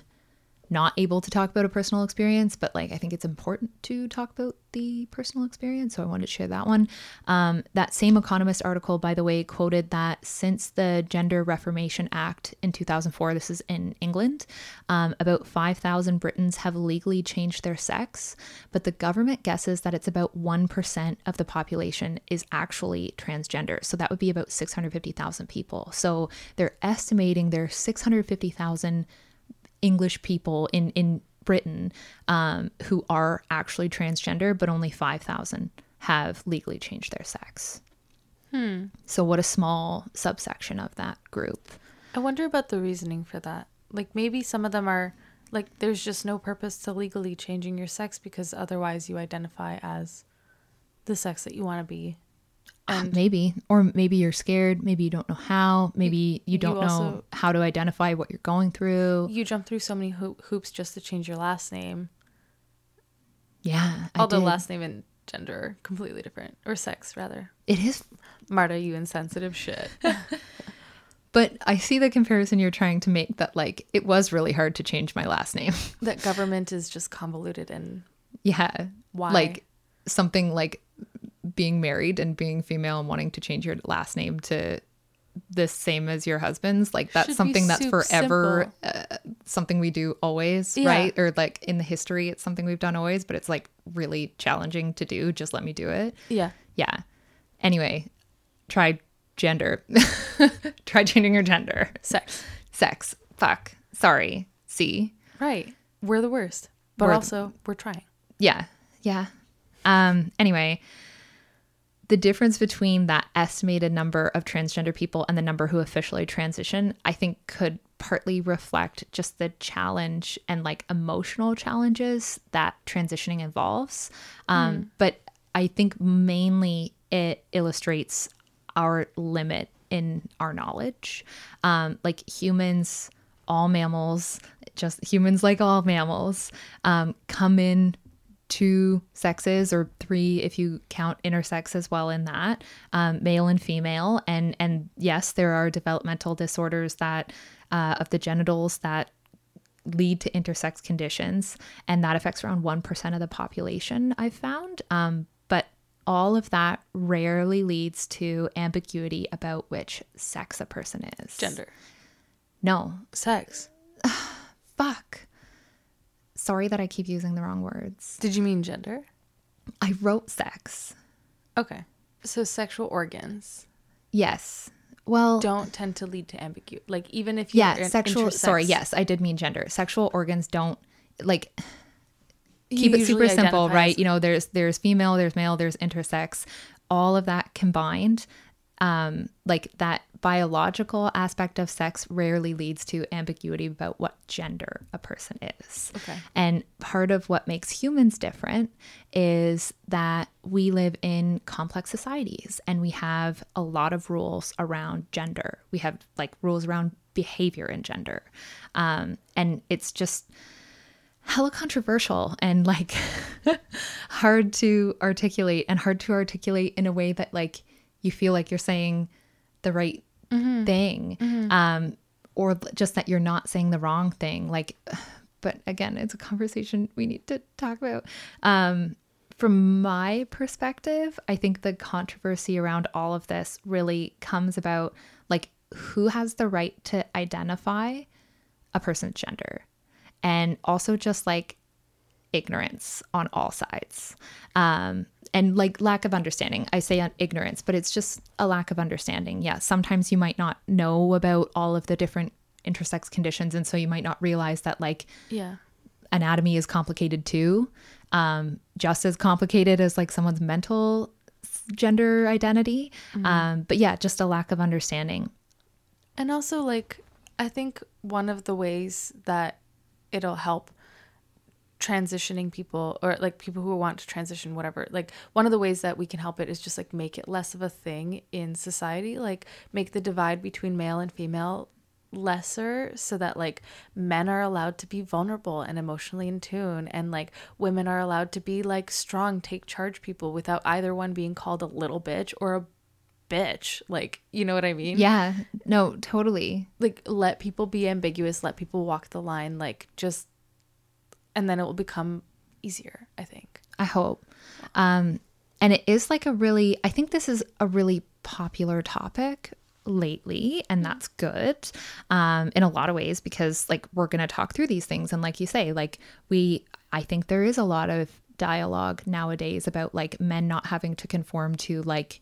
not able to talk about a personal experience, but like I think it's important to talk about the personal experience. So I wanted to share that one. Um, that same Economist article, by the way, quoted that since the Gender Reformation Act in 2004, this is in England, um, about 5,000 Britons have legally changed their sex, but the government guesses that it's about 1% of the population is actually transgender. So that would be about 650,000 people. So they're estimating there's 650,000 English people in in Britain um, who are actually transgender, but only five thousand have legally changed their sex. So what a small subsection of that group. I wonder about the reasoning for that. Like maybe some of them are like there's just no purpose to legally changing your sex because otherwise you identify as the sex that you want to be. Ah, and maybe, or maybe you're scared. Maybe you don't know how. Maybe you don't know also- how to identify what you're going through. you jump through so many hoop- hoops just to change your last name. Yeah, Although last name and gender are completely different or sex rather. it is Marta, you insensitive shit. But I see the comparison you're trying to make that like it was really hard to change my last name. that government is just convoluted and yeah. Why? Like something like being married and being female and wanting to change your last name to the same as your husband's like that's Should something that's forever uh, something we do always Yeah. right or like in the history it's something we've done always but it's like really challenging to do just let me do it yeah. yeah anyway try gender try changing your gender Sex. sex fuck sorry see Right. We're the worst. But we're- also, we're trying. yeah. Yeah. Um anyway, the difference between that estimated number of transgender people and the number who officially transition, I think could partly reflect just the challenge and like emotional challenges that transitioning involves. Um but I think mainly it illustrates our limit in our knowledge. Um like humans all mammals, just humans like all mammals, um, come in two sexes or three if you count intersex as well in that um, male and female. And and yes there are developmental disorders that uh, of the genitals that lead to intersex conditions and that affects around 1% of the population i've found. Um, but all of that rarely leads to ambiguity about which sex a person is. Gender. no. Sex. fuck sorry that i keep using the wrong words Did you mean gender? i wrote sex Okay. So sexual organs Yes. Well, don't tend to lead to ambiguity. Like even if you're yeah, sexual. Sorry, yes, I did mean gender. Sexual organs don't like keep it super simple, right? as- You know, there's there's female, there's male, there's intersex. All of that combined, um, like that biological aspect of sex rarely leads to ambiguity about what gender a person is. Okay. And part of what makes humans different is that we live in complex societies and we have a lot of rules around gender. We have like rules around behavior and gender. Um, and it's just hella controversial and like hard to articulate and hard to articulate in a way that like you feel like you're saying the right thing um or just that you're not saying the wrong thing like but again it's a conversation we need to talk about. Um from my perspective i think the controversy around all of this really comes about like who has the right to identify a person's gender? And also just like ignorance on all sides. Um and like lack of understanding. I say ignorance but it's just a lack of understanding. Yeah sometimes you might not know about all of the different intersex conditions and so you might not realize that like Yeah. anatomy is complicated too. Um just as complicated as like someone's mental gender identity. Um but yeah just a lack of understanding. And also, like, I think one of the ways that it'll help transitioning people or like people who want to transition, whatever, like, one of the ways that we can help it is just like make it less of a thing in society, like, make the divide between male and female lesser so that like men are allowed to be vulnerable and emotionally in tune and like women are allowed to be like strong take charge people without either one being called a little bitch or a bitch. Like you know what i mean? Yeah. No totally. Like let people be ambiguous let people walk the line like just and then it will become easier i think I hope. Um, and it is like a really, I think this is a really popular topic lately, and that's good um, in a lot of ways because, like, we're going to talk through these things. And, like you say, like, we, I think there is a lot of dialogue nowadays about like men not having to conform to like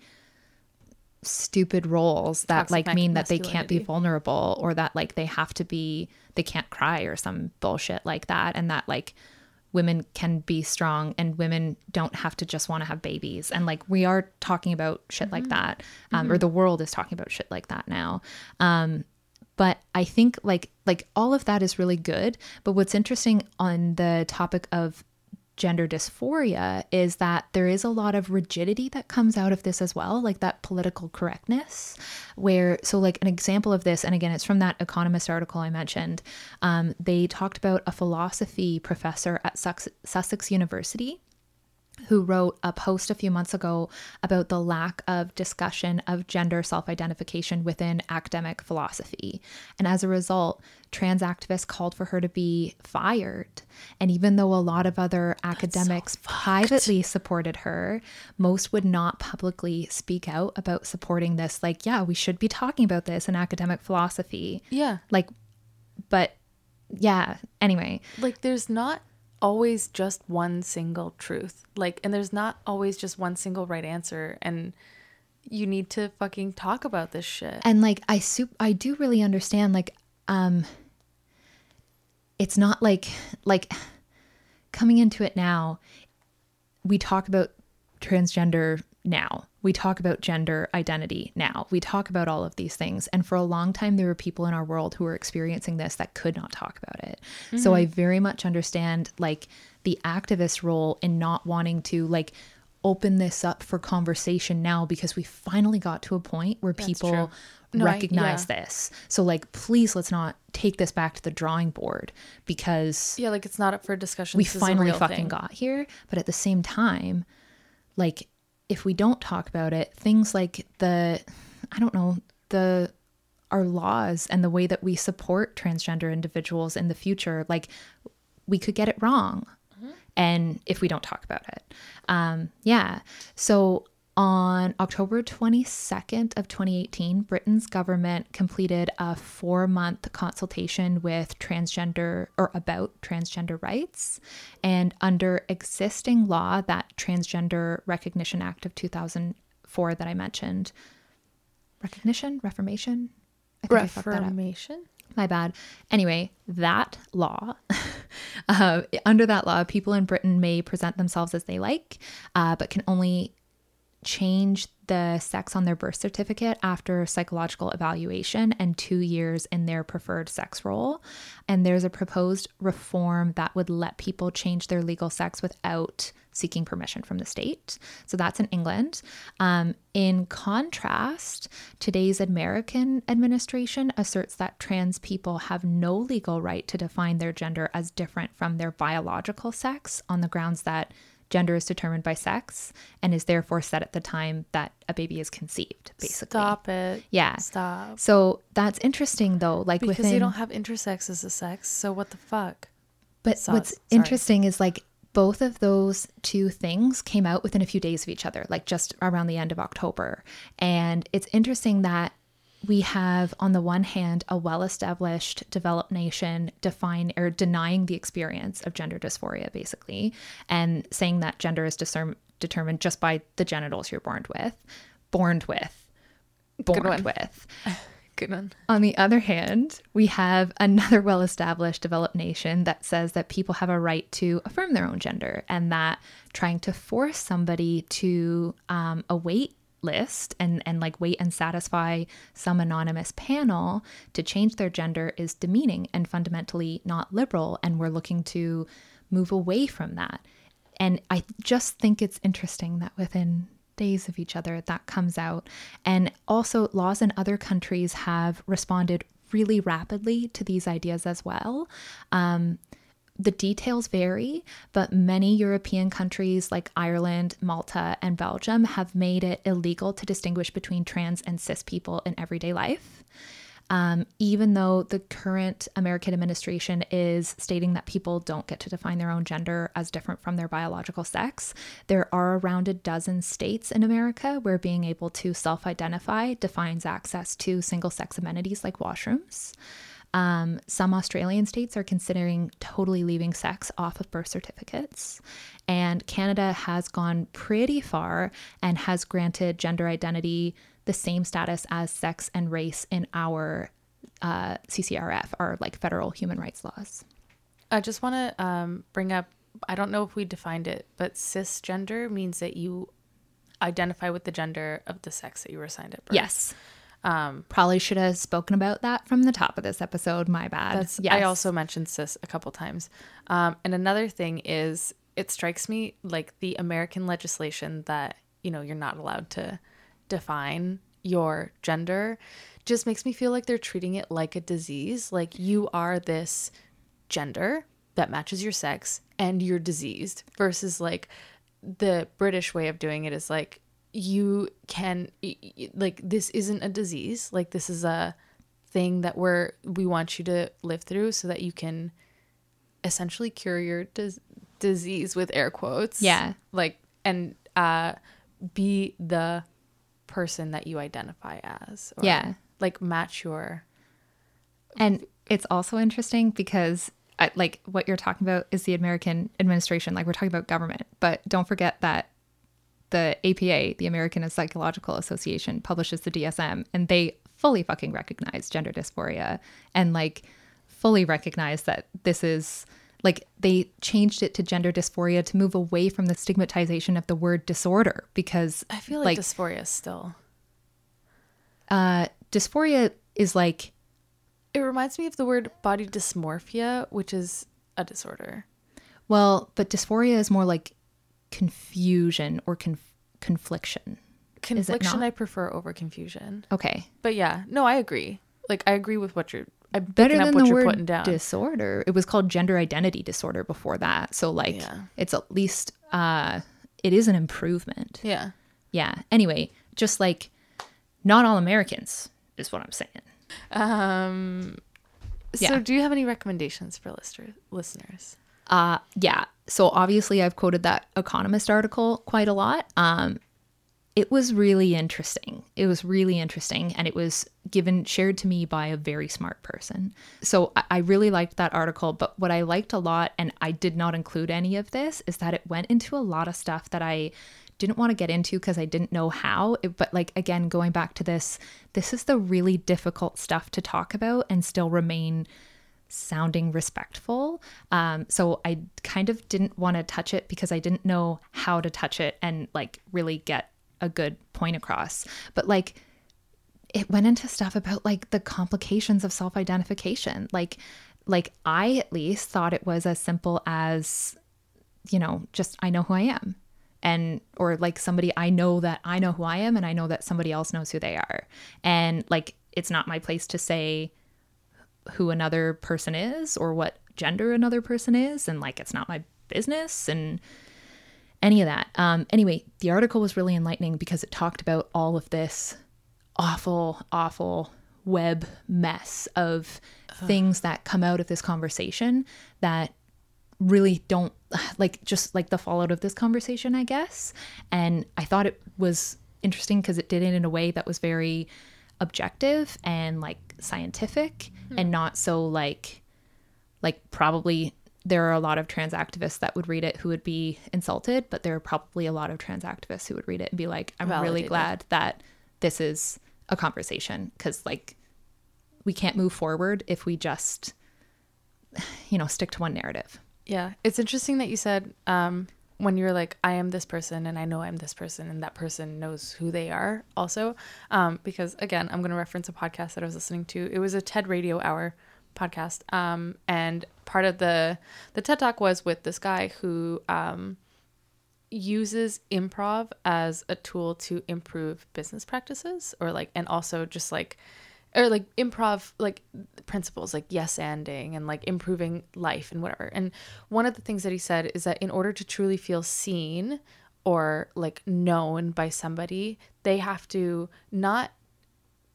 stupid roles that Toxic like mean that they can't be vulnerable or that like they have to be they can't cry or some bullshit like that and that like women can be strong and women don't have to just want to have babies. And like we are talking about shit like that um, or the world is talking about shit like that now. Um, but i think like like all of that is really good. But what's interesting on the topic of gender dysphoria is that there is a lot of rigidity that comes out of this as well, like that political correctness. Where, so, like, an example of this, and again, it's from that Economist article I mentioned, um, they talked about a philosophy professor at Sus- Sussex University who wrote a post a few months ago about the lack of discussion of gender self identification within academic philosophy. And as a result, trans activists called for her to be fired. And even though a lot of other academics privately supported her, most would not publicly speak out about supporting this. Like, yeah, we should be talking about this in academic philosophy. yeah Like, but yeah, anyway. like there's not always just one single truth. Like and there's not always just one single right answer and you need to fucking talk about this shit. And like i sup- i do really understand like um it's not like like coming into it now, we talk about transgender now. We talk about gender identity now. We talk about all of these things. And for a long time, there were people in our world who were experiencing this that could not talk about it. Mm-hmm. So I very much understand like the activist role in not wanting to like open this up for conversation now because we finally got to a point where That's people no, recognize I, yeah. this. So like please let's not take this back to the drawing board because Yeah, like it's not up for discussion. We finally fucking thing. got here, but at the same time like if we don't talk about it, things like the, I don't know, the, our laws and the way that we support transgender individuals in the future, like we could get it wrong. Mm-hmm. And if we don't talk about it. Um, yeah. So on October 22nd of 2018, Britain's government completed a 4-month consultation with transgender or about transgender rights. And under existing law, that Transgender Recognition Act of 2004 that I mentioned, recognition, reformation, I think reformation. My bad. Anyway, that law, uh, under that law, people in Britain may present themselves as they like, uh, but can only change the sex on their birth certificate after psychological evaluation and two years in their preferred sex role. And there's a proposed reform that would let people change their legal sex without seeking permission from the state. So that's in England. Um, in contrast, today's American administration asserts that trans people have no legal right to define their gender as different from their biological sex on the grounds that gender is determined by sex and is therefore set at the time that a baby is conceived, basically. Stop it. Yeah. Stop. So that's interesting though. Like because within, they don't have intersex as a sex. So what the fuck? But what's sorry. interesting is like both of those two things came out within a few days of each other, like just around the end of October. And it's interesting that we have on the one hand a well-established developed nation define or denying the experience of gender dysphoria basically and saying that gender is discern- determined just by the genitals you're born with born with born with Good one. On the other hand, we have another well established developed nation that says that people have a right to affirm their own gender and that trying to force somebody to um, await list and and like wait and satisfy some anonymous panel to change their gender is demeaning and fundamentally not liberal and we're looking to move away from that. And i just think it's interesting that within days of each other that comes out. And also laws in other countries have responded really rapidly to these ideas as well. Um, the details vary, but many European countries like Ireland, Malta, and Belgium have made it illegal to distinguish between trans and cis people in everyday life. Um, even though the current American administration is stating that people don't get to define their own gender as different from their biological sex, there are around a dozen states in America where being able to self identify defines access to single sex amenities like washrooms. Um, some Australian states are considering totally leaving sex off of birth certificates. And Canada has gone pretty far and has granted gender identity the same status as sex and race in our uh, CCRF, our like federal human rights laws. I just want to um, bring up I don't know if we defined it, but cisgender means that you identify with the gender of the sex that you were assigned at birth. Yes. Um, Probably should have spoken about that from the top of this episode. My bad. That's, yes. I also mentioned cis a couple times. Um, and another thing is, it strikes me like the American legislation that you know you're not allowed to define your gender just makes me feel like they're treating it like a disease. Like you are this gender that matches your sex and you're diseased versus like the British way of doing it is like you can like this isn't a disease. Like this is a thing that we're we want you to live through so that you can essentially cure your dis- disease with air quotes. Yeah. Like and uh be the person that you identify as yeah. like match your and it's also interesting because like what you're talking about is the American administration. Like we're talking about government. But don't forget that the APA, the American Psychological Association, publishes the DSM, and they fully fucking recognize gender dysphoria and like fully recognize that this is like they changed it to gender dysphoria to move away from the stigmatization of the word disorder because I feel like, dysphoria still. uh, dysphoria is like It reminds me of the word body dysmorphia, which is a disorder. well, but dysphoria is more like confusion or conf- confliction. Confliction? I prefer over confusion. Okay, But yeah, no, I agree. Like I agree with what you're I'm better than what the you're word putting down. disorder. It was called gender identity disorder before that, so like Yeah. it's at least uh, it is an improvement. yeah. Yeah. Anyway, just like not all Americans is what I'm saying. Um so Yeah. do you have any recommendations for lister- listeners? Uh, yeah. So obviously, I've quoted that Economist article quite a lot. Um, it was really interesting. It was really interesting, and it was given shared to me by a very smart person. So I, I really liked that article. But what I liked a lot, and I did not include any of this, is that it went into a lot of stuff that I didn't want to get into because I didn't know how. It, but like again, going back to this, this is the really difficult stuff to talk about and still remain sounding respectful. Um, so I kind of didn't want to touch it because I didn't know how to touch it and like really get a good point across. But like it went into stuff about like the complications of self-identification. Like like I at least thought it was as simple as you know, just I know who I am. And or like somebody I know that I know who I am and I know that somebody else knows who they are. And like it's not my place to say who another person is or what gender another person is and like it's not my business and any of that. Um anyway the article was really enlightening because it talked about all of this awful awful web mess of things that come out of this conversation that really don't like just like the fallout of this conversation i guess. And i thought it was interesting because it did it in a way that was very objective and like scientific and not so like like probably there are a lot of trans activists that would read it who would be insulted but there are probably a lot of trans activists who would read it and be like i'm really glad that this is a conversation because like we can't move forward if we just you know stick to one narrative Yeah, it's interesting that you said um, when you're like, I am this person and I know I'm this person, and that person knows who they are also. Um, because again, I'm going to reference a podcast that I was listening to. It was a TED Radio Hour podcast, um, and part of the the TED Talk was with this guy who um, uses improv as a tool to improve business practices, or like, and also just like or like improv like principles like yes anding and like improving life and whatever. And one of the things that he said is that in order to truly feel seen or like known by somebody they have to not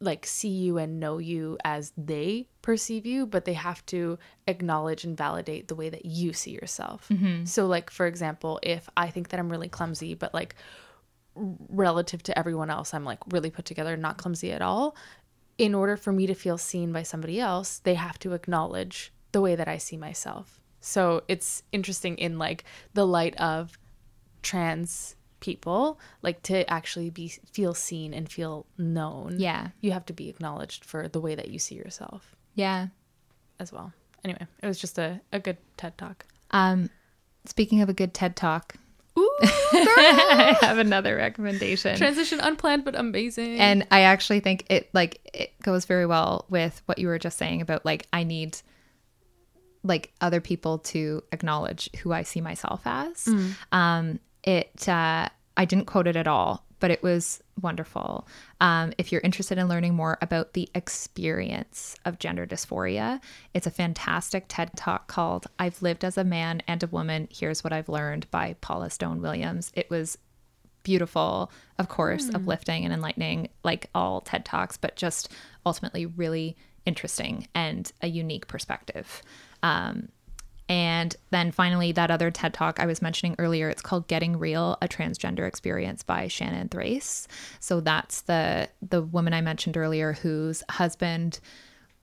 like see you and know you as they perceive you but they have to acknowledge and validate the way that you see yourself mm-hmm. so like for example if i think that i'm really clumsy but like relative to everyone else i'm like really put together not clumsy at all in order for me to feel seen by somebody else, they have to acknowledge the way that I see myself. So it's interesting in like the light of trans people, like to actually be feel seen and feel known. Yeah. You have to be acknowledged for the way that you see yourself yeah as well. Anyway, it was just a, a good TED talk. um speaking of a good ted talk Ooh, i have another recommendation transition unplanned but amazing. and i actually think it like it goes very well with what you were just saying about like i need like other people to acknowledge who i see myself as um it uh i didn't quote it at all but it was wonderful. Um, if you're interested in learning more about the experience of gender dysphoria it's a fantastic ted talk called i've lived as a man and a woman here's what i've learned by paula stone williams. It was beautiful, of course, uplifting and enlightening, like all TED Talks, but just ultimately really interesting and a unique perspective. Um, and then finally, that other TED Talk I was mentioning earlier, it's called "Getting Real: A Transgender Experience" by Shannon Thrace. So that's the the woman I mentioned earlier, whose husband,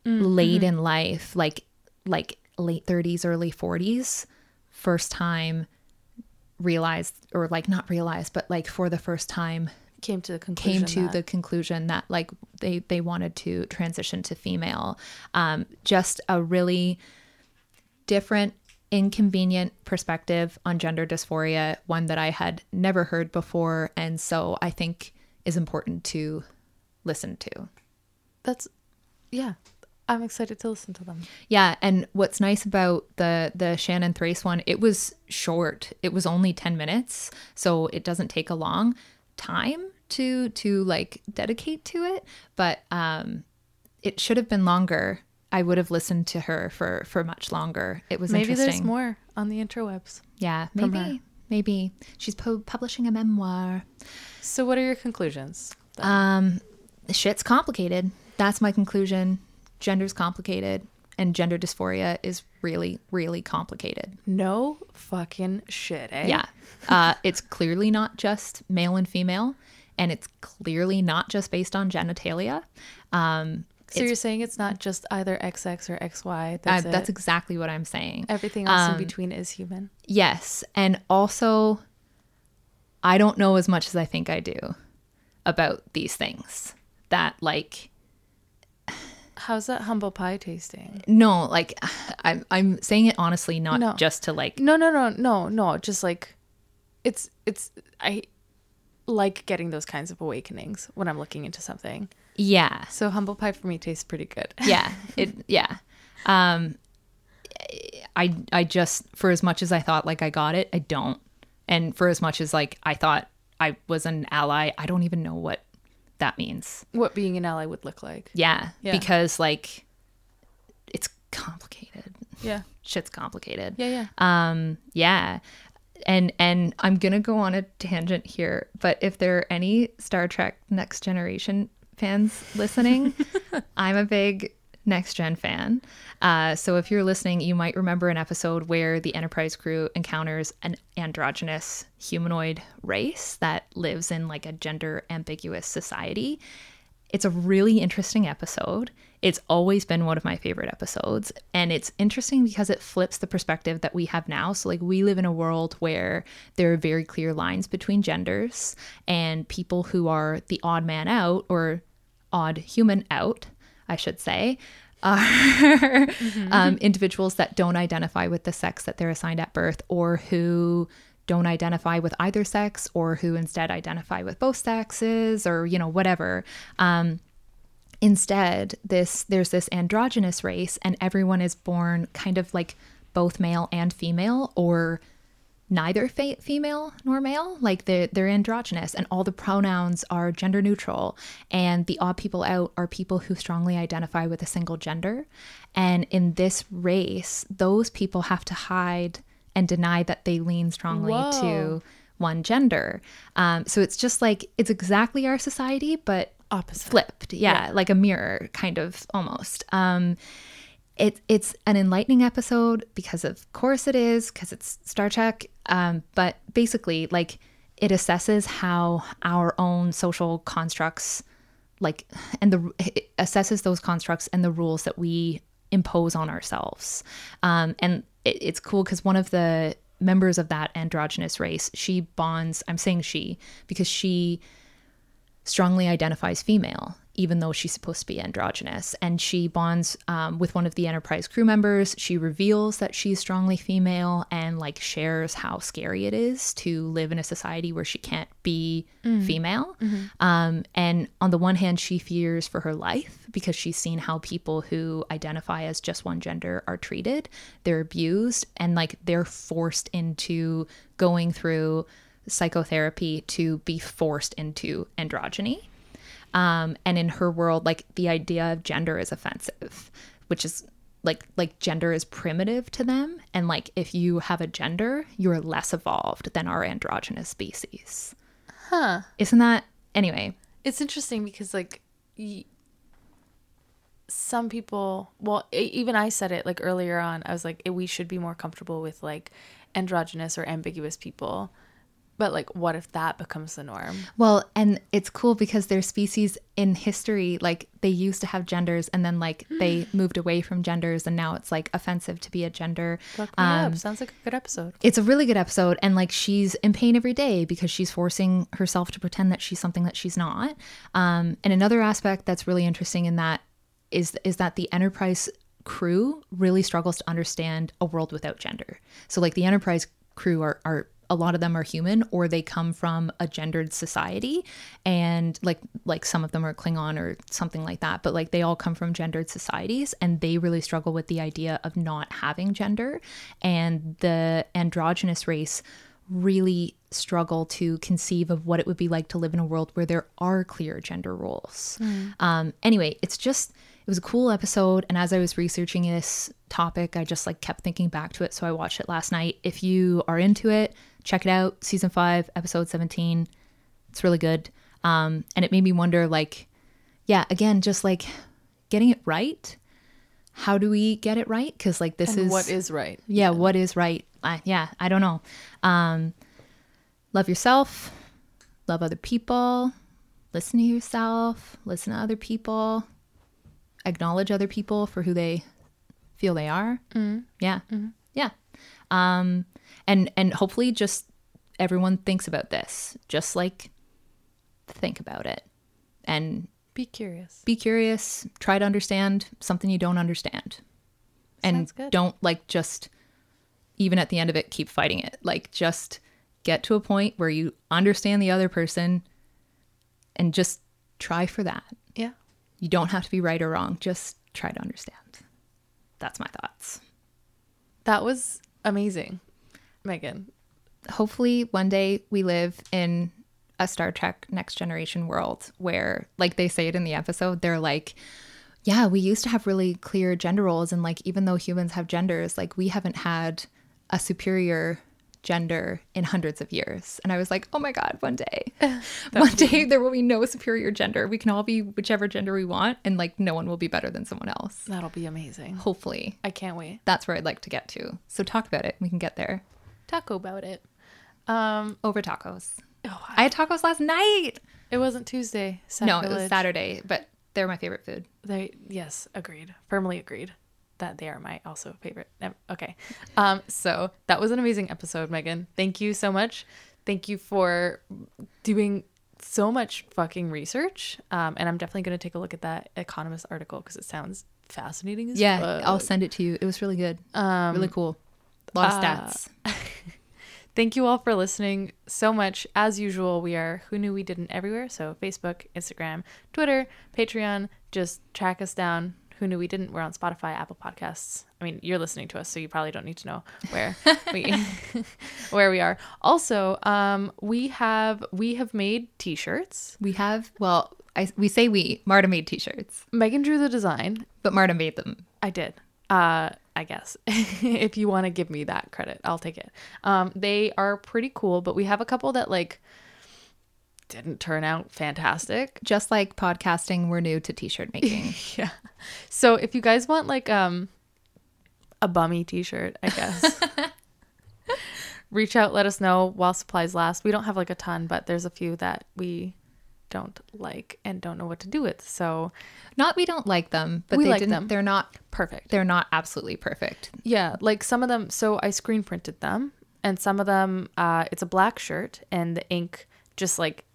late in life, like like late thirties, early forties, first time realized or like not realized but like for the first time came to the conclusion came to that- the conclusion that like they they wanted to transition to female um just a really different inconvenient perspective on gender dysphoria, one that I had never heard before, and so I think is important to listen to. That's yeah. I'm excited to listen to them. Yeah, and what's nice about the the Shannon Thrace one, it was short. It was only 10 minutes, so it doesn't take a long time to to like dedicate to it, but um it should have been longer. I would have listened to her for for much longer. It was Maybe there's more on the interwebs. Yeah, maybe maybe she's pu- publishing a memoir. So what are your conclusions? Um, shit's complicated. That's my conclusion. Gender's complicated, and gender dysphoria is really, really complicated. No fucking shit, eh? Yeah, uh, it's clearly not just male and female, and it's clearly not just based on genitalia. Um, So you're saying it's not just either XX or XY. That's, that's exactly what I'm saying. everything else um, in between is human. Yes, and also, I don't know as much as I think I do about these things. That like How's that humble pie tasting? No, like I'm I'm saying it honestly, not No. just to like No, no, no, no, no. Just like it's it's I like getting those kinds of awakenings when I'm looking into something. Yeah. So humble pie for me tastes pretty good. Yeah. It yeah. Um I I just for as much as I thought like I got it, I don't. And for as much as like I thought I was an ally, I don't even know what that means. What being an ally would look like. Yeah, Yeah. because like it's complicated. Yeah. Shit's complicated. Yeah, yeah. um yeah and and i'm gonna go on a tangent here but if there are any star trek next generation fans listening i'm a big next gen fan uh, so if you're listening you might remember an episode where the enterprise crew encounters an androgynous humanoid race that lives in like a gender ambiguous society it's a really interesting episode. It's always been one of my favorite episodes. And it's interesting because it flips the perspective that we have now. So, like, we live in a world where there are very clear lines between genders, and people who are the odd man out or odd human out, I should say, are um, individuals that don't identify with the sex that they're assigned at birth or who don't identify with either sex or who instead identify with both sexes or you know whatever. Um, instead this there's this androgynous race and everyone is born kind of like both male and female or neither fe- female nor male like they're, they're androgynous and all the pronouns are gender neutral and the odd people out are people who strongly identify with a single gender. And in this race those people have to hide and deny that they lean strongly Whoa. to one gender. Um, so it's just like it's exactly our society but Opposite. flipped. Yeah, like a mirror kind of almost. Um it, it's an enlightening episode because of course it is because it's star trek um, but basically like it assesses how our own social constructs like and the it assesses those constructs and the rules that we impose on ourselves. Um, and it, it's cool because one of the members of that androgynous race she bonds i'm saying she because she strongly identifies female, even though she's supposed to be androgynous. And she bonds um, with one of the Enterprise crew members. She reveals that she's strongly female and like shares how scary it is to live in a society where she can't be female. Um, and on the one hand, she fears for her life because she's seen how people who identify as just one gender are treated. They're abused and like they're forced into going through psychotherapy to be forced into androgyny. Um, and in her world, like the idea of gender is offensive, which is like like gender is primitive to them. And like if you have a gender, you're less evolved than our androgynous species. Huh. Isn't that anyway? It's interesting because like y- some people, well, even I said it like earlier on. I was like, we should be more comfortable with like androgynous or ambiguous people. But like, what if that becomes the norm? Well, and it's cool because their species in history, like they used to have genders and then like they moved away from genders and now it's like offensive to be a gender. Look me up. Sounds like a good episode. It's a really good episode and like she's in pain every day because she's forcing herself to pretend that she's something that she's not. Um, and another aspect that's really interesting in that is is that the Enterprise crew really struggles to understand a world without gender. So like the Enterprise crew are are a lot of them are human or they come from a gendered society. And like like some of them are Klingon or something like that but like they all come from gendered societies and they really struggle with the idea of not having gender. And the androgynous race really struggle to conceive of what it would be like to live in a world where there are clear gender roles. Um, anyway, it's just it was a cool episode, and as I was researching this topic, I just like kept thinking back to it. So I watched it last night. If you are into it, check it out. Season five, episode seventeen. It's really good, um, and it made me wonder, like, yeah, again, just like getting it right. How do we get it right? Because like this And is what is right? yeah what is right I, yeah i don't know um love yourself love other people listen to yourself listen to other people acknowledge other people for who they feel they are. Yeah. Yeah. Um and and hopefully just everyone thinks about this just like think about it. And Be curious. be curious try to understand something you don't understand. And good. don't like just even at the end of it keep fighting it. Like just get to a point where you understand the other person and just try for that. You don't have to be right or wrong just try to understand that's my thoughts That was amazing, Megan. hopefully one day we live in a Star Trek Next Generation world where, like they say it in the episode, they're like, yeah, we used to have really clear gender roles. And like, even though humans have genders, like, we haven't had a superior gender in hundreds of years. And I was like, oh my God, one day, one day there will be no superior gender. We can all be whichever gender we want. And like, no one will be better than someone else. That'll be amazing. Hopefully. I can't wait. That's where I'd like to get to. So talk about it. We can get there Taco about it. Um, over tacos. oh, I had tacos last night. it wasn't Tuesday. No, it was Saturday, but they're my favorite food. They yes, agreed. Firmly agreed that they are my also favorite. Okay. Um so that was an amazing episode, Megan. Thank you so much. Thank you for doing so much fucking research. Um and I'm definitely going to take a look at that Economist article cuz it sounds fascinating as Yeah, fuck. I'll send it to you. It was really good. Um, really cool. A lot of uh, stats. Thank you all for listening so much. As usual, we are Who Knew We Didn't everywhere. So Facebook, Instagram, Twitter, Patreon. Just track us down. Who Knew We Didn't? We're on Spotify, Apple Podcasts. I mean, you're listening to us, so you probably don't need to know where we where we are. Also, um, we have we have made T-shirts. we have well, I we say we. Marta made t-shirts, Megan drew the design. but Marta made them. I did. Uh, I guess if you want to give me that credit, I'll take it. Um, they are pretty cool, but we have a couple that like didn't turn out fantastic. Just like podcasting, we're new to t-shirt making. Yeah. So if you guys want like um a bummy t-shirt, I guess. reach out, let us know while supplies last. We don't have like a ton, but there's a few that we don't like and don't know what to do with. So not we don't like them, but We they like didn't. them. They're not. perfect. They're not absolutely perfect. Yeah, like some of them. So I screen printed them, and some of them, uh, it's a black shirt, and the ink just like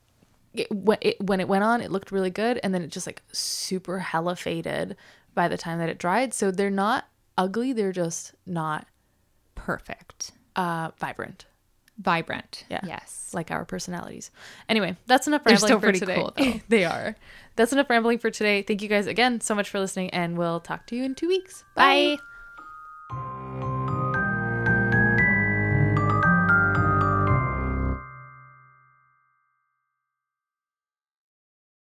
it, when it when it went on, it looked really good, and then it just like super hella faded by the time that it dried. So they're not ugly; they're just not Perfect. uh, vibrant, Vibrant. Yeah. Yes. like our personalities. Anyway, that's enough They're rambling still for pretty today. cool, though. they are. That's enough rambling for today. Thank you guys again so much for listening, and we'll talk to you in two weeks. Bye. Bye.